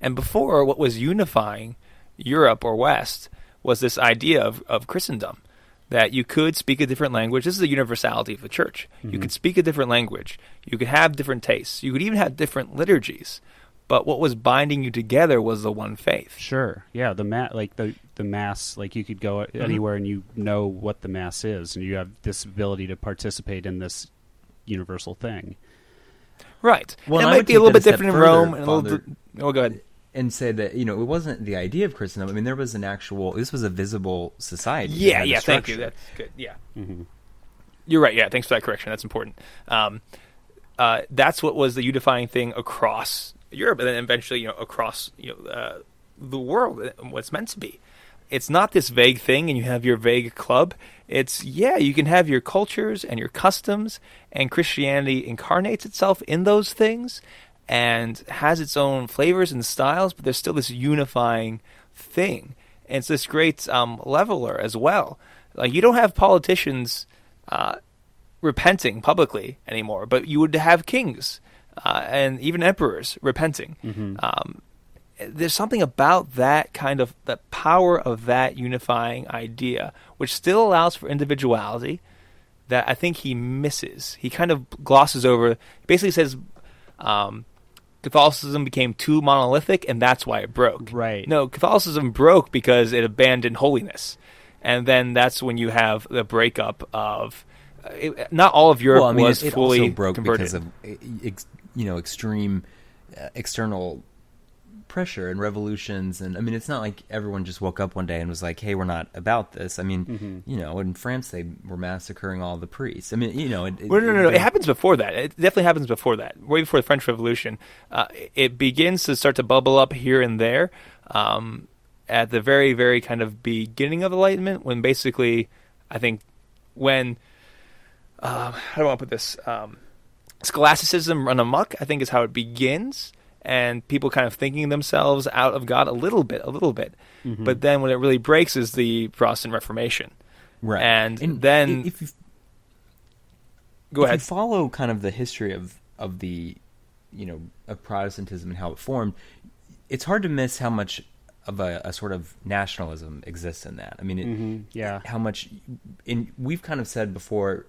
And before, what was unifying Europe or West was this idea of, of Christendom that you could speak a different language. This is the universality of the church. You could speak a different language. You could have different tastes. You could even have different liturgies. But what was binding you together was the one faith. Sure. Yeah, the ma- like the the mass like you could go Mm-hmm. anywhere and you know what the mass is and you have this ability to participate in this universal thing. Right. Well, And I it might be a little bit step different in further, Rome and a little. Di- oh, go ahead. And say that you know it wasn't the idea of Christendom. I mean, there was an actual. This was a visible society. Yeah, yeah. Thank you. That's good. Yeah. Mhm. You're right. Yeah. Thanks for that correction. That's important. Um, uh, that's what was the unifying thing across Europe, and then eventually, you know, across you know uh, the world. what's meant to be. It's not this vague thing, and you have your vague club. It's yeah, you can have your cultures and your customs, and Christianity incarnates itself in those things, and has its own flavors and styles. But there's still this unifying thing, and it's this great um, leveler as well. Like you don't have politicians. Uh, repenting publicly anymore, but you would have kings uh, and even emperors repenting. Um, there's something about that kind of the power of that unifying idea, which still allows for individuality, that I think he misses. He kind of glosses over. Basically says. Um, Catholicism became too monolithic, and that's why it broke. Right. No, Catholicism broke because it abandoned holiness, and then that's when you have the breakup of. uh, It, not all of Europe well, I mean, was it, it fully also broke converted. because of you know extreme uh, external pressure and revolutions, and I mean, it's not like everyone just woke up one day and was like, "Hey, we're not about this." I mean, Mm-hmm. you know, in France they were massacring all the priests. I mean, you know, it, it, Well, no, no, no. it- It happens before that. It definitely happens before that. Way before the French Revolution. Uh, it begins to start to bubble up here and there um, at the very, very kind of beginning of Enlightenment, when basically, I think, when uh, how do I want to put this? Um, scholasticism run amok, I think, is how it begins, and people kind of thinking themselves out of God a little bit, a little bit. But then when it really breaks is the Protestant Reformation. right, and then- if you Go if ahead. you follow kind of the history of of the you know of Protestantism and how it formed, it's hard to miss how much of a, a sort of nationalism exists in that. I mean, it, Mhm, yeah. how much in we've kind of said before,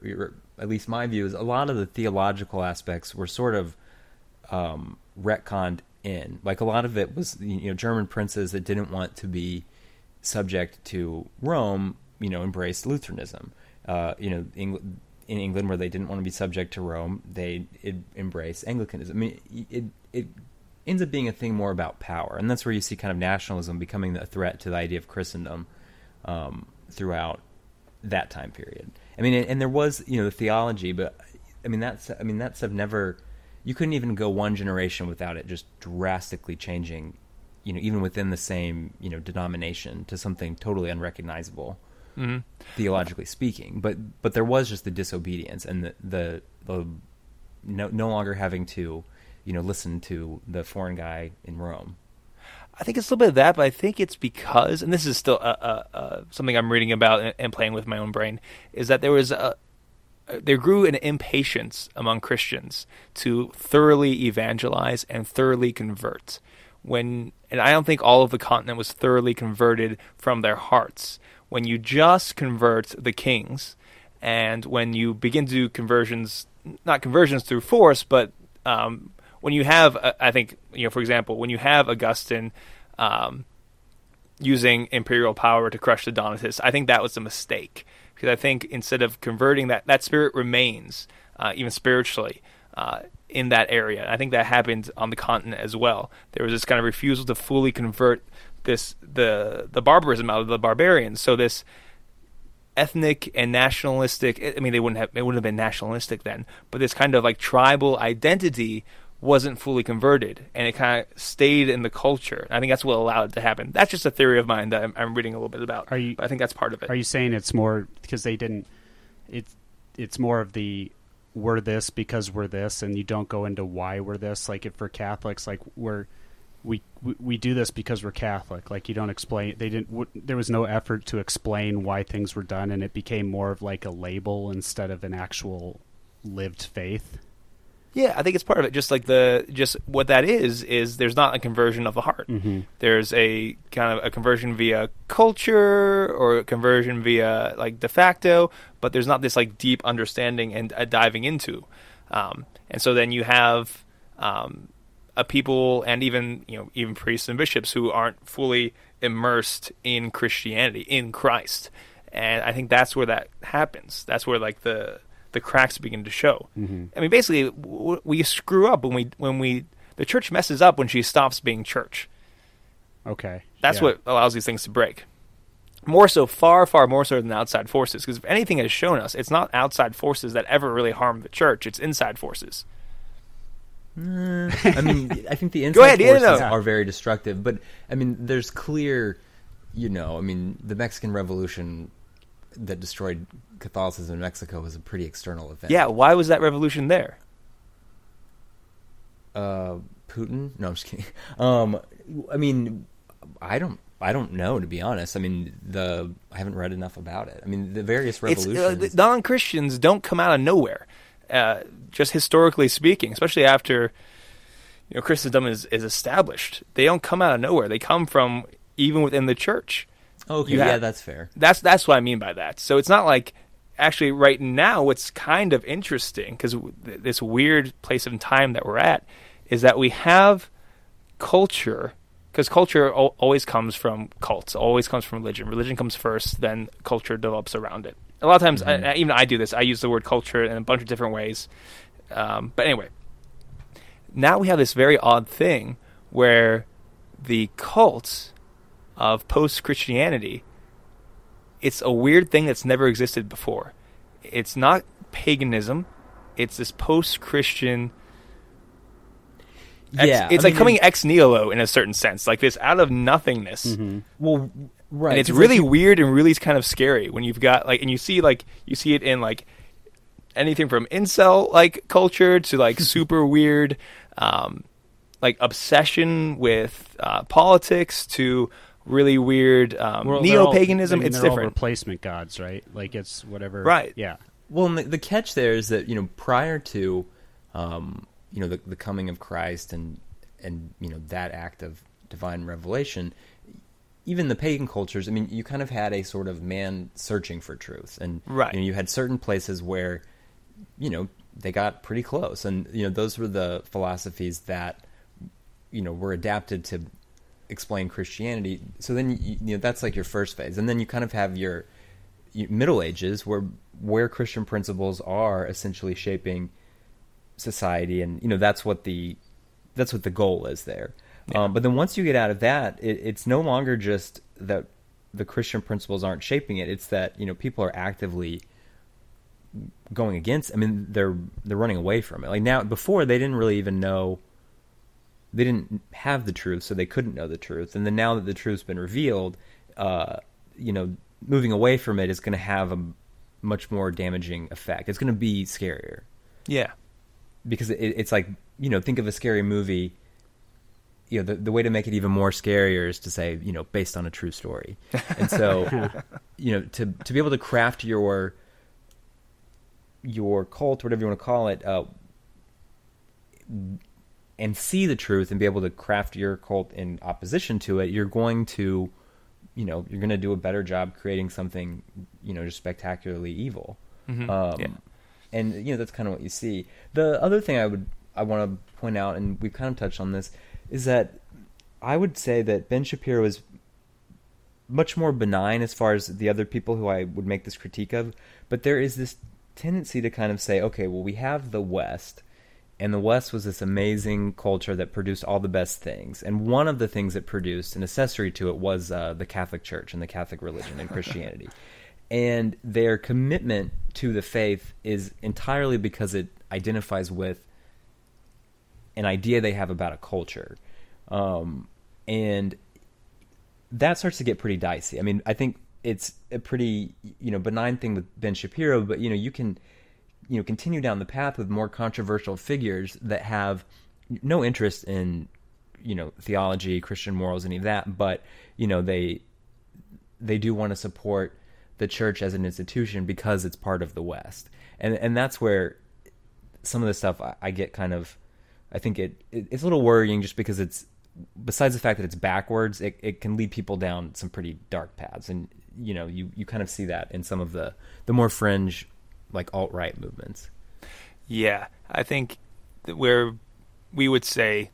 at least my view is a lot of the theological aspects were sort of um, retconned in. Like a lot of it was you know German princes that didn't want to be subject to Rome, you know, embraced Lutheranism. Uh, you know, England, in England where they didn't want to be subject to Rome, they embraced Anglicanism. I mean, it it ends up being a thing more about power, and that's where you see kind of nationalism becoming a threat to the idea of Christendom um, throughout that time period. I mean, and, there was you know the theology, but I mean that's I mean that stuff never you couldn't even go one generation without it just drastically changing, you know, even within the same you know denomination to something totally unrecognizable, hmm theologically speaking. But but there was just the disobedience and the the, the no no longer having to, you know, listen to the foreign guy in Rome. I think it's a little bit of that, but I think it's because, and this is still uh, uh, uh, something I'm reading about and, and playing with my own brain, is that there was a there grew an impatience among Christians to thoroughly evangelize and thoroughly convert. When and I don't think all of the continent was thoroughly converted from their hearts. When you just convert the kings, and when you begin to do conversions, not conversions through force, but um, when you have, uh, I think, you know, for example, when you have Augustine um, using imperial power to crush the Donatists, I think that was a mistake because I think instead of converting that, that spirit remains uh, even spiritually uh, in that area. I think that happened on the continent as well. There was this kind of refusal to fully convert this the the barbarism out of the barbarians. So this ethnic and nationalistic I mean they wouldn't have it wouldn't have been nationalistic then, but this kind of like tribal identity wasn't fully converted and it kind of stayed in the culture. I think that's what allowed it to happen. That's just a theory of mine that I'm, I'm reading a little bit about. Are you- I think that's part of it. Are you saying it's more because they didn't? It's it's more of the we're this because we're this, and you don't go into why we're this. Like if for Catholics, like we're we we, we do this because we're Catholic. Like you don't explain. They didn't. W- there was no effort to explain why things were done, and it became more of like a label instead of an actual lived faith. Yeah, I think it's part of it. Just like the just what that is is there's not a conversion of the heart. Mm-hmm. There's a kind of a conversion via culture or a conversion via like de facto, but there's not this like deep understanding and uh, diving into. Um, and so then you have um, a people and even you know even priests and bishops who aren't fully immersed in Christianity in Christ, and I think that's where that happens. That's where like the the cracks begin to show. Mm-hmm. I mean, basically, w- we screw up when we when we the church messes up when she stops being church. Okay, That's Yeah. what allows these things to break. More so, far, far more so than outside forces. Because if anything has shown us, it's not outside forces that ever really harm the church. It's inside forces. I mean, I think the inside ahead, yeah, forces no. are very destructive, but I mean, there's clear, you know, I mean, the Mexican Revolution that destroyed Catholicism in Mexico was a pretty external event. Yeah, why was that revolution there? uh, Putin. No, I'm just kidding. Um, I mean, I don't, I don't know to be honest. I mean, the I haven't read enough about it. I mean, the various It's revolutions. uh, non Christians don't come out of nowhere. Uh, just historically speaking, especially after you know Christendom is, is established, they don't come out of nowhere. They come from even within the church. Okay, yeah, have- that's fair. That's that's what I mean by that. So it's not like actually right now. What's kind of interesting because w- this weird place of time that we're at is that we have culture because culture al- always comes from cults, always comes from religion. Religion comes first, then culture develops around it. A lot of times, I, I- even I do this. I use the word culture in a bunch of different ways. Um, but anyway, now we have this very odd thing where the cults of post Christianity it's a weird thing that's never existed before. It's not paganism. It's this post-Christian. Ex- Yeah, it's I like mean, coming ex nihilo in a certain sense, like this out of nothingness, Mm-hmm. Well, right. and it's 'cause, really like, weird and really kind of scary when you've got like, and you see like you see it in like anything from incel like culture to like super weird, um, like obsession with uh, politics to really weird um, Well, neo paganism. I mean, It's they're all different. replacement gods, right? Like it's whatever. Right. Yeah. Well, and the, the catch there is that you know prior to, um, you know, the, the coming of Christ and and you know that act of divine revelation, even the pagan cultures. I mean, you kind of had a sort of man searching for truth, and Right. you, know, you had certain places where, you know, they got pretty close, and you know those were the philosophies that, you know, were adapted to explain Christianity. So then you, you know that's like your first phase, and then you kind of have your you- Middle Ages where where Christian principles are essentially shaping society, and you know that's what the that's what the goal is there. Um, but then once you get out of that, it, it's no longer just that the Christian principles aren't shaping it; it's that you know people are actively going against. I mean, they're they're running away from it. Like now, before they didn't really even know. They didn't have the truth, so they couldn't know the truth. And then now that the truth's been revealed, uh, you know, moving away from it is going to have a much more damaging effect. It's going to be scarier Yeah. because it, it's like you know, think of a scary movie. You know, the the way to make it even more scarier is to say, you know, based on a true story. And so, you know, to to be able to craft your your cult, whatever you want to call it, uh, and see the truth and be able to craft your cult in opposition to it, you're going to, you know, you're going to do a better job creating something, you know, just spectacularly evil. Mhm. Um, Yeah. And you know that's kind of what you see. The other thing I would I want to point out, and we've kind of touched on this, is that I would say that Ben Shapiro is much more benign as far as the other people who I would make this critique of. But there is this tendency to kind of say, okay, well, we have the West, and the West was this amazing culture that produced all the best things. And one of the things it produced, an accessory to it, was uh, the Catholic Church and the Catholic religion and Christianity. and their commitment to the faith is entirely because it identifies with an idea they have about a culture. Um, and that starts to get pretty dicey. I mean, I think it's a pretty you know benign thing with Ben Shapiro, but you know you can you know continue down the path with more controversial figures that have no interest in you know theology, Christian morals, any of that, but you know they they do want to support the church as an institution because it's part of the West, and and that's where some of the stuff I, I get kind of I think it, it it's a little worrying just because it's besides the fact that it's backwards, it, it can lead people down some pretty dark paths, and you know you you kind of see that in some of the the more fringe like alt right movements. Yeah, I think where we would say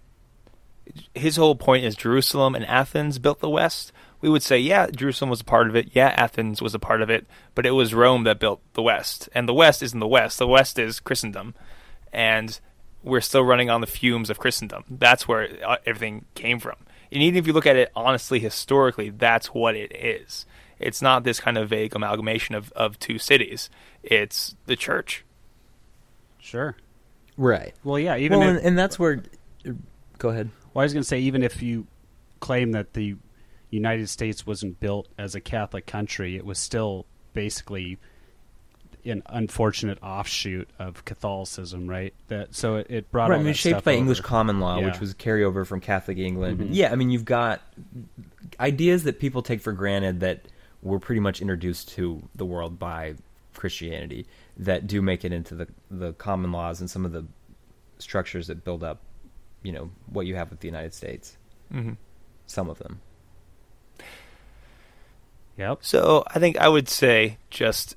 his whole point is Jerusalem and Athens built the West. We would say, yeah, Jerusalem was a part of it. Yeah, Athens was a part of it, but it was Rome that built the West, and the West isn't the West. The West is Christendom, and we're still running on the fumes of Christendom. That's where uh, everything came from. And even if you look at it honestly, historically, that's what it is. It's not this kind of vague amalgamation of, of two cities. It's the church. Sure. Right. Well, yeah. Even well, if, and, and that's where. Go ahead. well, I was going to say, even if you claim that the United States wasn't built as a Catholic country, it was still basically an unfortunate offshoot of Catholicism, right? That so it, it brought Right, all I mean, that shaped stuff by over. English common law, Yeah. which was carryover from Catholic England. Mhm. Yeah, I mean, you've got ideas that people take for granted that were pretty much introduced to the world by Christianity that do make it into the the common laws and some of the structures that build up, you know, what you have with the United States. Mm-hmm. Some of them. Yep. So I think I would say just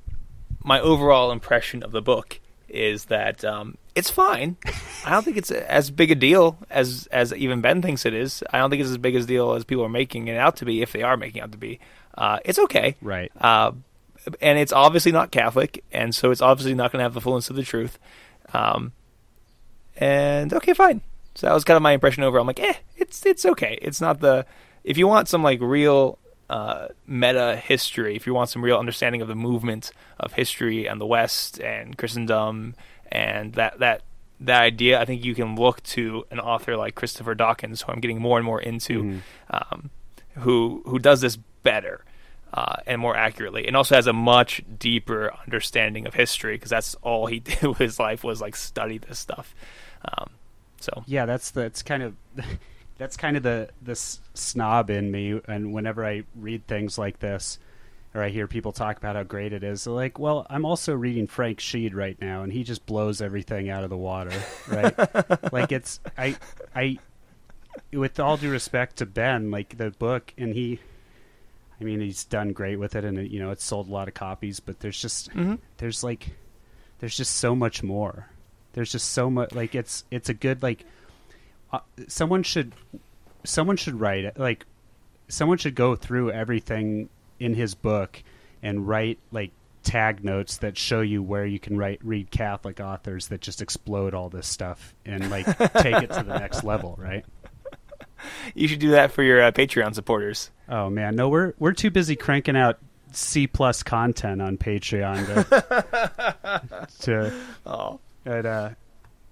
my overall impression of the book is that um, it's fine. I don't think it's as big a deal as as even Ben thinks it is. I don't think it's as big a deal as people are making it out to be. If they are making it out to be, uh, it's okay. Right. Uh, and it's obviously not Catholic, and so it's obviously not going to have the fullness of the truth. Um, and okay, fine. So that was kind of my impression overall. I'm like, eh, it's it's okay. It's not the if you want some like real uh, meta history, if you want some real understanding of the movement of history and the West and Christendom and that that that idea, I think you can look to an author like Christopher Dawson, who I'm getting more and more into, Mhm. um, who who does this better uh, and more accurately, and also has a much deeper understanding of history because that's all he did with his life was like study this stuff. Um, so Yeah, that's the it's kind of that's kind of the the snob in me, and whenever I read things like this, or I hear people talk about how great it is, they're like, well, I'm also reading Frank Sheed right now, and he just blows everything out of the water, right? like it's I I with all due respect to Ben, like the book, and he. I mean, he's done great with it, and it, you know, it's sold a lot of copies. But there's just mhm. there's like there's just so much more there's just so much like it's it's a good like uh, someone should someone should write it like someone should go through everything in his book and write like tag notes that show you where you can write read catholic authors that just explode all this stuff and like take it to the next level right you should do that for your uh, Patreon supporters. oh man no we're we're too busy cranking out C plus content on Patreon to, to Oh, But, uh,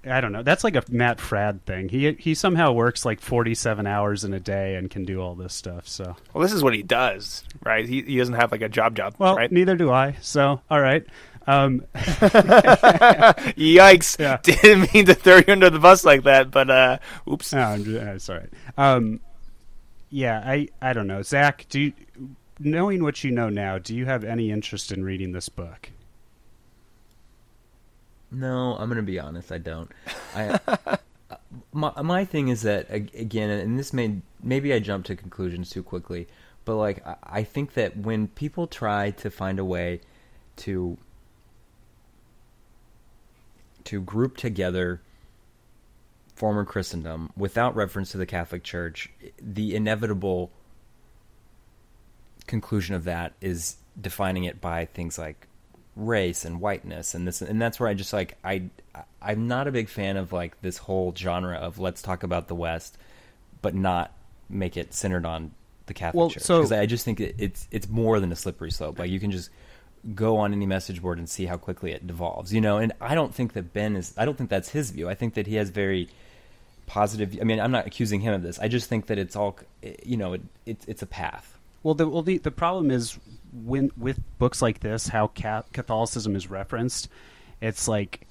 I don't know. That's like a Matt Fradd thing. He he somehow works like forty seven hours in a day and can do all this stuff. So well, this is what he does, right? He he doesn't have like a job job, well, right? neither do I. So all right. Um, Yikes! Yeah. Didn't mean to throw you under the bus like that, but uh, oops. no, I'm just, uh, it's all right. Um, yeah, I I don't know. Zac, do you, knowing what you know now, do you have any interest in reading this book? No, I'm gonna be honest. I don't. I my my thing is that again, and this may maybe I jump to conclusions too quickly, but like I, I think that when people try to find a way to to group together former Christendom without reference to the Catholic Church, the inevitable conclusion of that is defining it by things like race and whiteness and this and that's where I just like I I'm not a big fan of like this whole genre of let's talk about the West but not make it centered on the Catholic Well, Church. so- because I just think it, it's it's more than a slippery slope. Like you can just go on any message board and see how quickly it devolves you know and I don't think that Ben is I don't think that's his view I think that he has very positive I mean I'm not accusing him of this I just think that it's all you know it, it's it's a path Well, the well the, the problem is when with books like this, how ca- Catholicism is referenced. It's like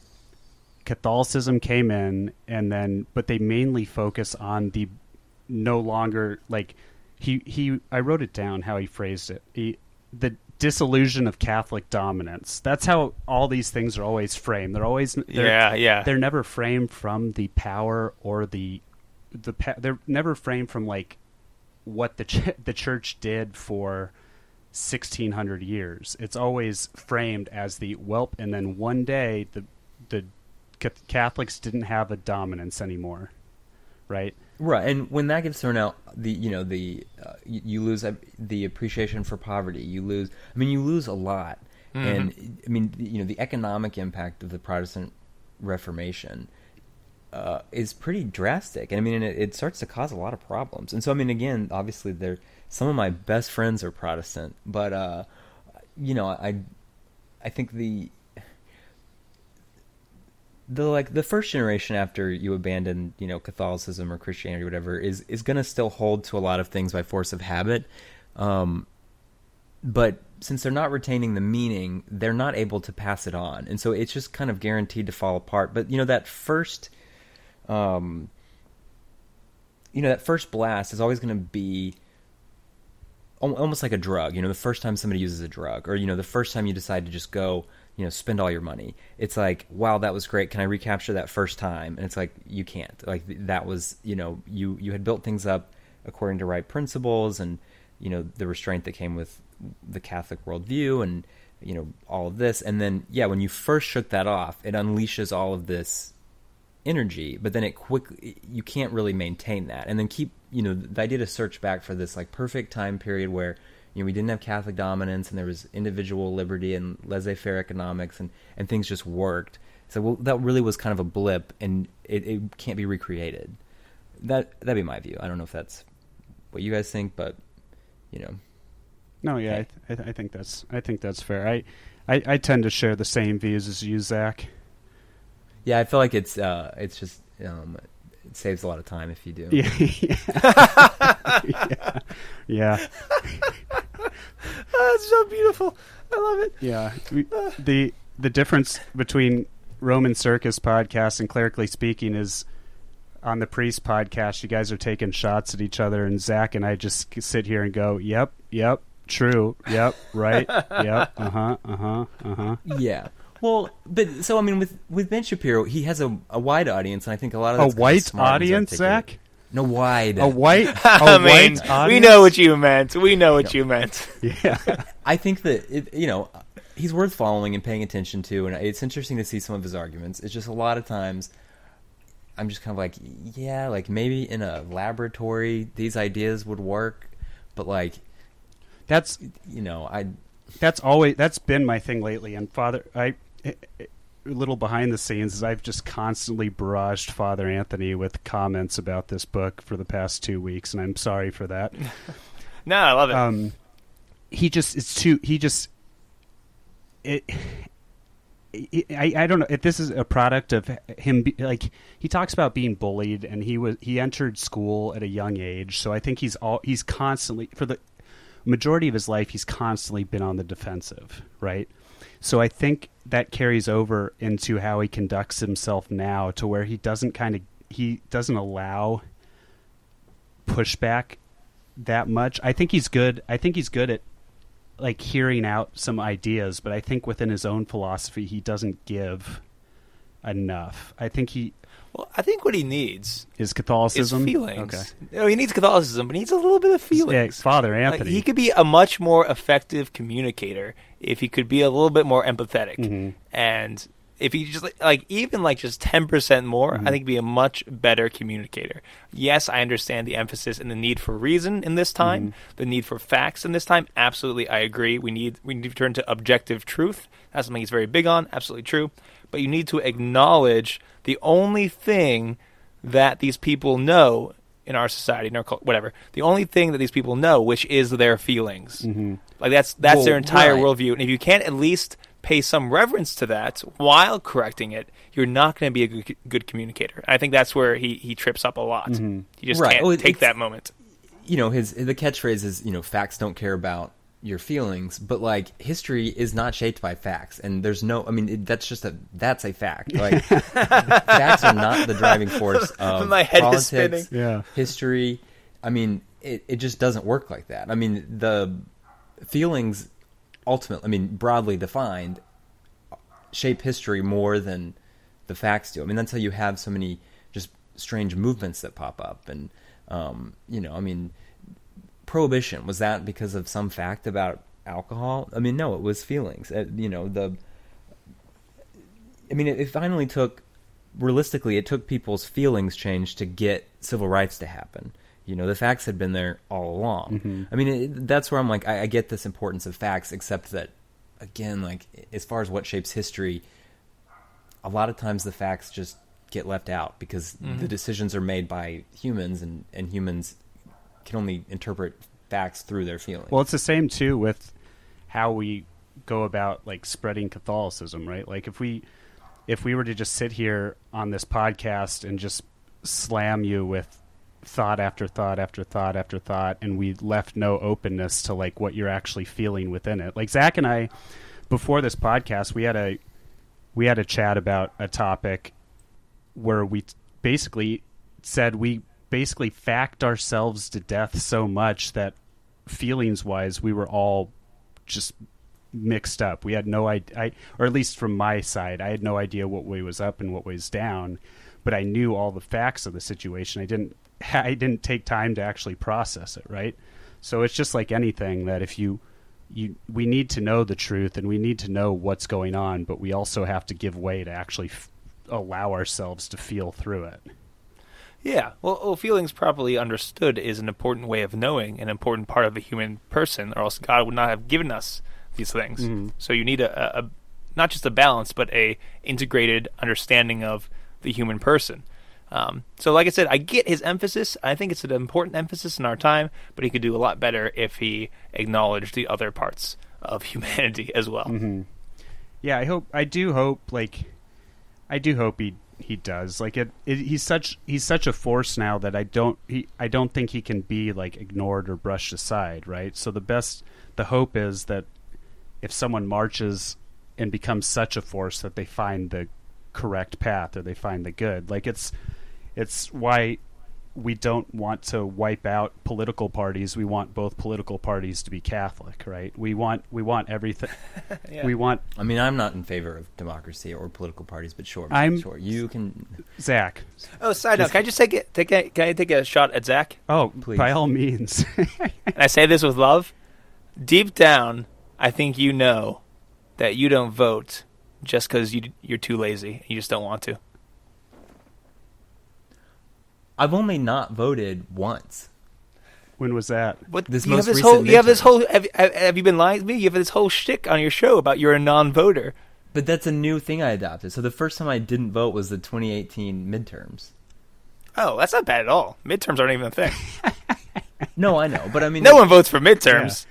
Catholicism came in, and then but they mainly focus on the no longer like he he. I wrote it down how he phrased it. He, the disillusion of Catholic dominance. That's how all these things are always framed. They're always they're, Yeah, yeah. They're never framed from the power or the the pa- they're never framed from like what the ch- the church did for 1600 years. It's always framed as the whelp and then one day the the Catholics didn't have a dominance anymore. Right? Right, and when that gets thrown out, the you know the uh, you, you lose uh, the appreciation for poverty. You lose. I mean, you lose a lot, and I mean, you know, the economic impact of the Protestant Reformation uh, is pretty drastic, and I mean, and it, it starts to cause a lot of problems. And so, I mean, again, obviously, there some of my best friends are Protestant, but uh, you know, I I think the the like the first generation after you abandon you know Catholicism or Christianity or whatever is is going to still hold to a lot of things by force of habit, um, but since they're not retaining the meaning, they're not able to pass it on, and so it's just kind of guaranteed to fall apart. But you know that first, um, you know that first blast is always going to be almost like a drug. You know, the first time somebody uses a drug, or you know, the first time you decide to just go, you know, spend all your money. It's like, wow, that was great. Can I recapture that first time? And it's like you can't. Like that was, you know, you you had built things up according to right principles, and you know, the restraint that came with the Catholic worldview, and you know, all of this. And then, yeah, when you first shook that off, it unleashes all of this energy, but then it quickly you can't really maintain that, and then keep you know the idea to search back for this like perfect time period where you know we didn't have Catholic dominance and there was individual liberty and laissez-faire economics and and things just worked. So well, that really was kind of a blip, and it, it can't be recreated. That that'd be my view. I don't know if that's what you guys think, but you know, No, yeah, I, th- I, th- I think that's I think that's fair. I, I I tend to share the same views as you, Zac. yeah, I feel like it's uh it's just um it saves a lot of time if you do. Yeah, yeah, yeah. yeah. Oh, it's so beautiful. I love it. Yeah, we, the the difference between Roman Circus podcast and Clerically Speaking is on the Priest podcast. You guys are taking shots at each other, and Zac and I just sit here and go, "Yep, yep, true, yep, right, yep, uh huh, uh huh, uh huh." Yeah. Well, but so I mean, with with Ben Shapiro, he has a, a wide audience, and I think a lot of A that's kinda white audience, articulate. Zac? No, wide. A white, a I mean, white audience. we know what you meant. We know what you meant. Yeah, I think that it, you know he's worth following and paying attention to, and it's interesting to see some of his arguments. It's just a lot of times I'm just kind of like, yeah, like maybe in a laboratory these ideas would work, but like that's you know, I that's always that's been my thing lately. And Father, I little behind the scenes is I've just constantly barraged Father Anthony with comments about this book for the past two weeks, and I'm sorry for that. No, I love it. Um, he just it's too he just it. I, I don't know if this is a product of him be, like he talks about being bullied and he was he entered school at a young age so I think he's all he's constantly for the majority of his life he's constantly been on the defensive right so I think that carries over into how he conducts himself now to where he doesn't kind of he doesn't allow pushback that much. I think he's good. I think he's good at like hearing out some ideas, but I think within his own philosophy he doesn't give enough. I think he Well, I think what he needs is is Catholicism. feelings. Okay. No, he needs Catholicism, but he needs a little bit of Yeah, feelings. Father Like, Anthony. he could be a much more effective communicator if he could be a little bit more empathetic, Mhm. and if he just like- like even like just ten percent more, Mm-hmm. I think he'd be a much better communicator. Yes, I understand the emphasis and the need for reason in this time, Mm-hmm. the need for facts in this time. Absolutely, I agree. We need we need to turn to objective truth. That's something he's very big on. Absolutely true. But you need to acknowledge the only thing that these people know in our society, in our cult, whatever. The only thing that these people know, which is their feelings. Mm-hmm. Like that's that's Well, their entire right. worldview. And if you can't at least pay some reverence to that while correcting it, you're not going to be a good, good communicator. I think that's where he, he trips up a lot. Mm-hmm. You just Right. can't Well, take that moment. you know his the catchphrase is you know facts don't care about your feelings but like history is not shaped by facts and there's no i mean it, that's just a that's a fact like facts are not the driving force of My head is politics spinning. Yeah. history i mean it, it just doesn't work like that i mean the feelings ultimately i mean broadly defined shape history more than the facts do. I mean, that's how you have so many just strange movements that pop up. And, um, you know, I mean, prohibition, was that because of some fact about alcohol? I mean, no, it was feelings. Uh, you know, the. I mean, it, it finally took, realistically, it took people's feelings change to get civil rights to happen. You know, the facts had been there all along. I mean, it, that's where I'm like, I, I get this importance of facts, except that, again, like, as far as what shapes history, a lot of times the facts just get left out because the decisions are made by humans, and, and humans can only interpret facts through their feelings. Well, it's the same too with how we go about like spreading Catholicism, right? Like if we if we were to just sit here on this podcast and just slam you with thought after thought after thought after thought and we left no openness to like what you're actually feeling within it. Like Zac and I before this podcast we had a we had a chat about a topic where we basically said we basically fact ourselves to death so much that feelings wise we were all just mixed up. We had no idea or at least from my side i had no idea what way was up and what was down but i knew all the facts of the situation. I didn't i didn't take time to actually process it right? So it's just like anything that if you you we need to know the truth and we need to know what's going on but we also have to give way to actually f- allow ourselves to feel through it Yeah. Well, feelings properly understood is an important way of knowing, an important part of a human person, or else God would not have given us these things. Mhm. So you need a, a, a not just a balance, but a integrated understanding of the human person. Um, so, like I said, I get his emphasis. I think it's an important emphasis in our time, but he could do a lot better if he acknowledged the other parts of humanity as well. Mm-hmm. Yeah, I hope. I do hope. Like, I do hope he he does. Like, it, it. He's such he's such a force now that I don't. He I don't think he can be like ignored or brushed aside. Right. So the best. The hope is that if someone marches and becomes such a force that they find the correct path or they find the good. Like it's it's why we don't want to wipe out political parties. We want both political parties to be Catholic, right? We want we want everything. Yeah. We want I mean, I'm not in favor of democracy or political parties, but sure, I'm- sure you can. Zac. Oh, side note, can I just take it? Take a, can I take a shot at Zac? Oh, Please. by all means. And I say this with love. Deep down, I think you know that you don't vote just because you you're too lazy. You just don't want to. I've only not voted once. when was that? But This you have most this recent whole you have this whole have, have, have you been lying to me? You have this whole shtick on your show about you're a non-voter. But that's a new thing I adopted. So the first time I didn't vote was the 2018 midterms. Oh, that's not bad at all. Midterms aren't even a thing. No, I know, but I mean, no one votes for midterms.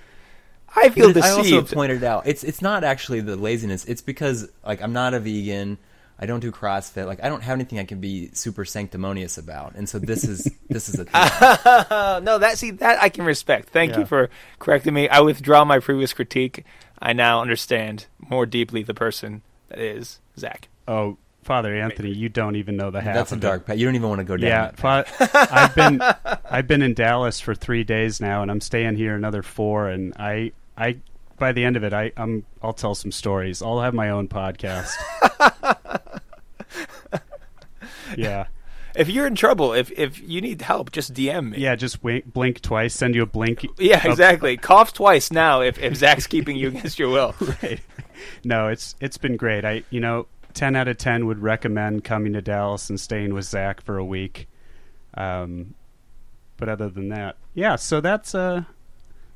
I feel But I also pointed out it's it's not actually the laziness. It's because like I'm not a vegan. I don't do CrossFit. Like I don't have anything I can be super sanctimonious about. And so this is this is a thing. No, that see that I can respect. Thank Yeah. you for correcting me. I withdraw my previous critique. I now understand more deeply the person that is Zac. Oh, Father Anthony, you don't even know the half. That's a of dark path. You don't even want to go down. Yeah, that path. fa- I've been I've been in Dallas for three days now, and I'm staying here another four. And I I by the end of it, I I'm I'll tell some stories. I'll have my own podcast. yeah, If you're in trouble, if if you need help, just DM me. yeah. Just wink, blink twice. Send you a blink. Yeah, exactly. Cough twice now if, if Zac's keeping you against your will. right. No, it's it's been great. I you know, ten out of ten would recommend coming to Dallas and staying with Zac for a week. Um, but other than that, yeah. So that's uh,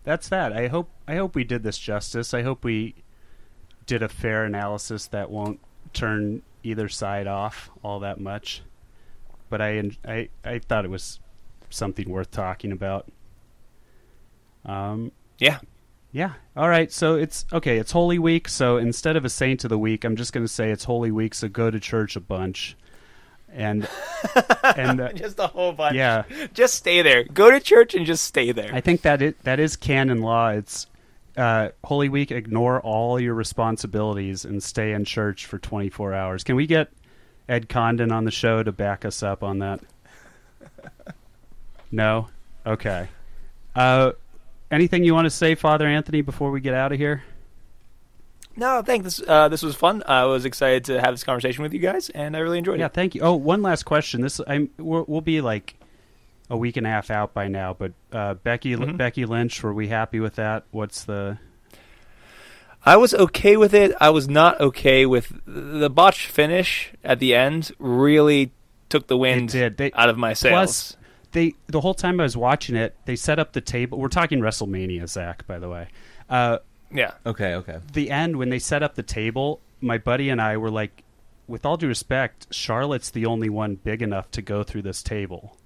that's that. I hope I hope we did this justice. I hope we did a fair analysis that won't turn either side off all that much. But I I I thought it was something worth talking about. Um, Yeah. yeah. All right. So it's okay. It's Holy Week. So instead of a saint of the week, I'm just going to say it's Holy Week. So go to church a bunch, and and uh, Just a whole bunch. yeah, Just stay there. Go to church and just stay there. I think that it that is canon law. It's uh, Holy Week. Ignore all your responsibilities and stay in church for 24 hours. Can we get Ed Condon on the show to back us up on that? No. Okay. Uh, anything you want to say, Father Anthony, before we get out of here? no, thanks. this uh, this was fun. I was excited to have this conversation with you guys, and I really enjoyed Yeah, it. Yeah, thank you. Oh, one last question. This I'm we're, we'll be like a week and a half out by now, but uh, Becky Mhm. Becky Lynch, were we happy with that? What's the I was okay with it. I was not okay with the botch finish at the end. Really took the wind did. They- out of my sails. Plus, they the whole time I was watching it, they set up the table. We're talking WrestleMania, Zac, by the way. Uh, yeah, Okay, okay. the end when they set up the table, my buddy and I were like, with all due respect, Charlotte's the only one big enough to go through this table.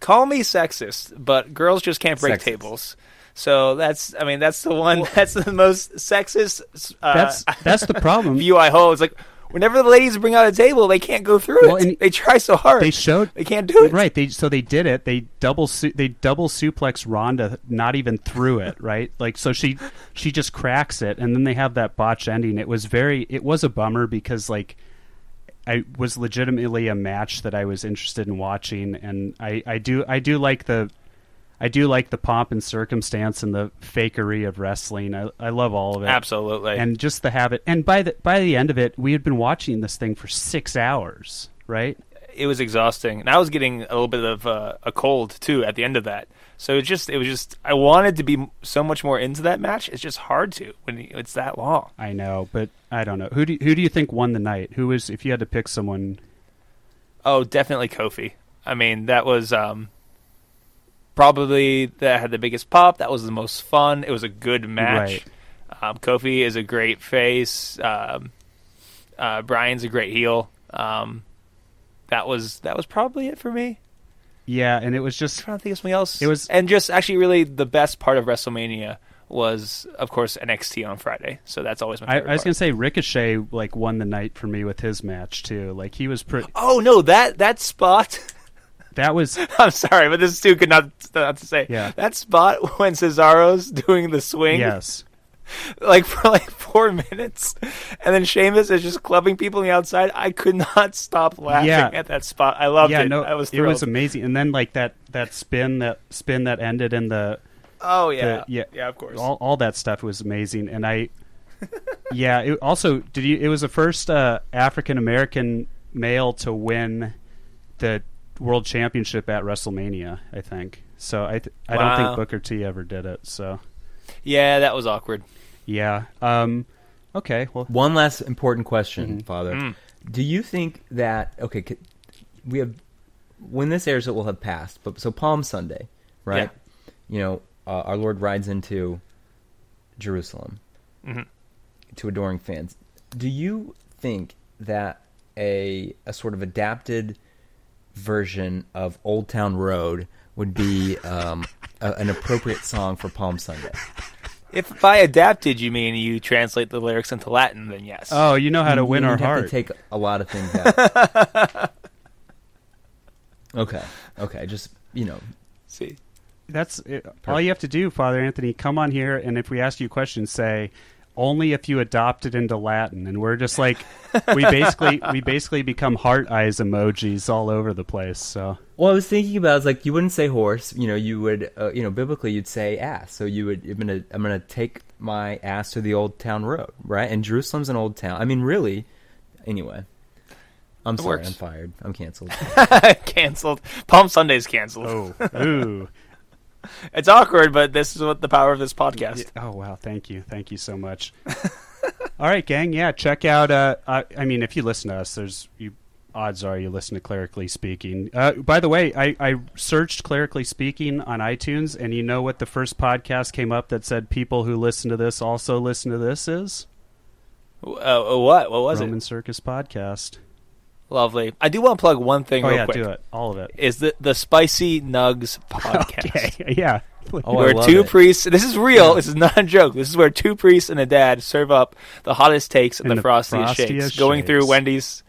Call me sexist, but girls just can't break Sexist. tables. So that's, I mean, that's the one. that's the most sexist. Uh, That's that's the problem. view I hold. It's like whenever the ladies bring out a table, they can't go through Well, it. and They try so hard. They showed They can't do it. Right. They so they did it. They double su- they double suplex Ronda, not even through it. Right. Like so she she just cracks it, and then they have that botch ending. It was very it was a bummer because like I was legitimately a match that I was interested in watching, and I I do I do like the. I do like the pomp and circumstance and the fakery of wrestling. I, I love all of it Absolutely. and just the habit. And by the by the end of it, we had been watching this thing for six hours, right? it was exhausting, and I was getting a little bit of uh, a cold too at the end of that. So it just, it was just, I wanted to be so much more into that match. It's just hard to when it's that long. I know, but I don't know. Who do who do you think won the night? Who was if you had to pick someone? Oh, definitely Kofi. I mean, that was um, probably that had the biggest pop. That was the most fun. It was a good match. Um, Kofi is a great face. Um, uh, Bryan's a great heel. Um, that was that was probably it for me. Yeah, and it was just trying to think of something else. It was- and just actually really the best part of WrestleMania was of course NXT on Friday. So that's always my I, favorite. I was gonna say Ricochet like won the night for me with his match too. Like he was pretty. Oh no, that that spot. That was I'm sorry, but this is too good not, not to say. Yeah. That spot when Cesaro's doing the swing, yes. like for like four minutes, and then Sheamus is just clubbing people on the outside. I could not stop laughing Yeah. at that spot. I loved yeah, it. no, I was it was amazing. And then like that that spin that spin that ended in the oh yeah, the- yeah, yeah, of course. all all that stuff was amazing. And I, yeah, it also did you? It was the first uh, African American male to win the world championship at WrestleMania. I think so. I th- I don't think Booker T ever did it. So yeah, that was awkward. yeah. Um. Okay. Well. One last important question, Father. Mm. Do you think that okay? c- We have when this airs, it will have passed. But so Palm Sunday, right? You know, uh, our Lord rides into Jerusalem Mhm. to adoring fans. Do you think that a a sort of adapted version of Old Town Road would be um, a, an appropriate song for Palm Sunday? If by adapted you mean you translate the lyrics into Latin, then yes. Oh, you know how to You- win you our have heart. To take a lot of things out. okay, okay, just you know, See, That's it. all you have to do, Father Anthony. Come on here, and if we ask you questions, say only if you adopt it into Latin. And we're just like we basically we basically become heart eyes emojis all over the place. So Well, I was thinking about, I was like, you wouldn't say horse, you know, you would, uh, you know, biblically you'd say ass. So you would, I'm gonna, I'm gonna take my ass to the old town road, right? And Jerusalem's an old town. I mean, really. Anyway, I'm It sorry, works. I'm fired. I'm canceled. canceled. Palm Sunday's canceled. oh ooh It's awkward, but this is what the power of this podcast. oh wow, thank you, thank you so much. all right, gang. Yeah, check out. Uh, I, I mean, if you listen to us, there's you. Odds are you listen to Clerically Speaking. Uh, by the way, I, I searched Clerically Speaking on iTunes, and you know what the first podcast came up that said people who listen to this also listen to this is? Uh, uh, what? What was it? Roman? Circus Podcast. Lovely. I do want to plug one thing Oh, real yeah, quick. do it. All of it. Is the the Spicy Nugs podcast? Okay, yeah. Oh, I where two it. priests. This is real. This is not a joke. This is where two priests and a dad serve up the hottest takes and, And the, the frostiest, frostiest shakes. Going through. Wendy's.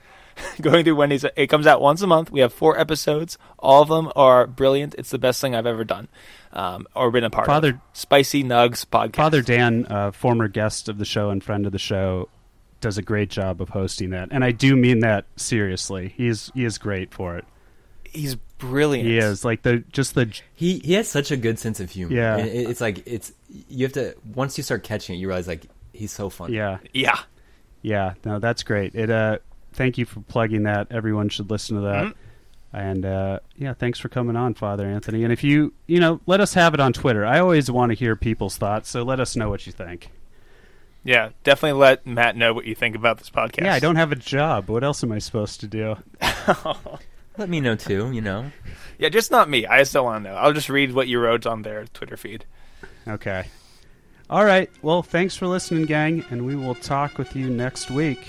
Going through Wendy's. It comes out once a month. We have four episodes. All of them are brilliant. It's the best thing I've ever done, um, or been a part Father- of. Spicy Nugs podcast. Father Dan, uh, former guest of the show and friend of the show, does a great job of hosting that, and I do mean that seriously. He is he is great for it. He's brilliant. He is like the just the he, he has such a good sense of humor. Yeah. It- it's like, it's, you have to, once you start catching it, you realize, like, he's so funny. yeah Yeah. yeah no that's great. It uh thank you for plugging that. Everyone should listen to that. Mhm. And uh, yeah, thanks for coming on, Father Anthony. And if you you know let us have it on Twitter. I always want to hear people's thoughts, so let us know what you think. Yeah. Definitely let Matt know what you think about this podcast. Yeah, I don't have a job. What else am I supposed to do? Let me know too, you know. Yeah, just not me. I still want to know. I'll just read what you wrote on their Twitter feed. Okay. All right. Well, thanks for listening, gang, and we will talk with you next week.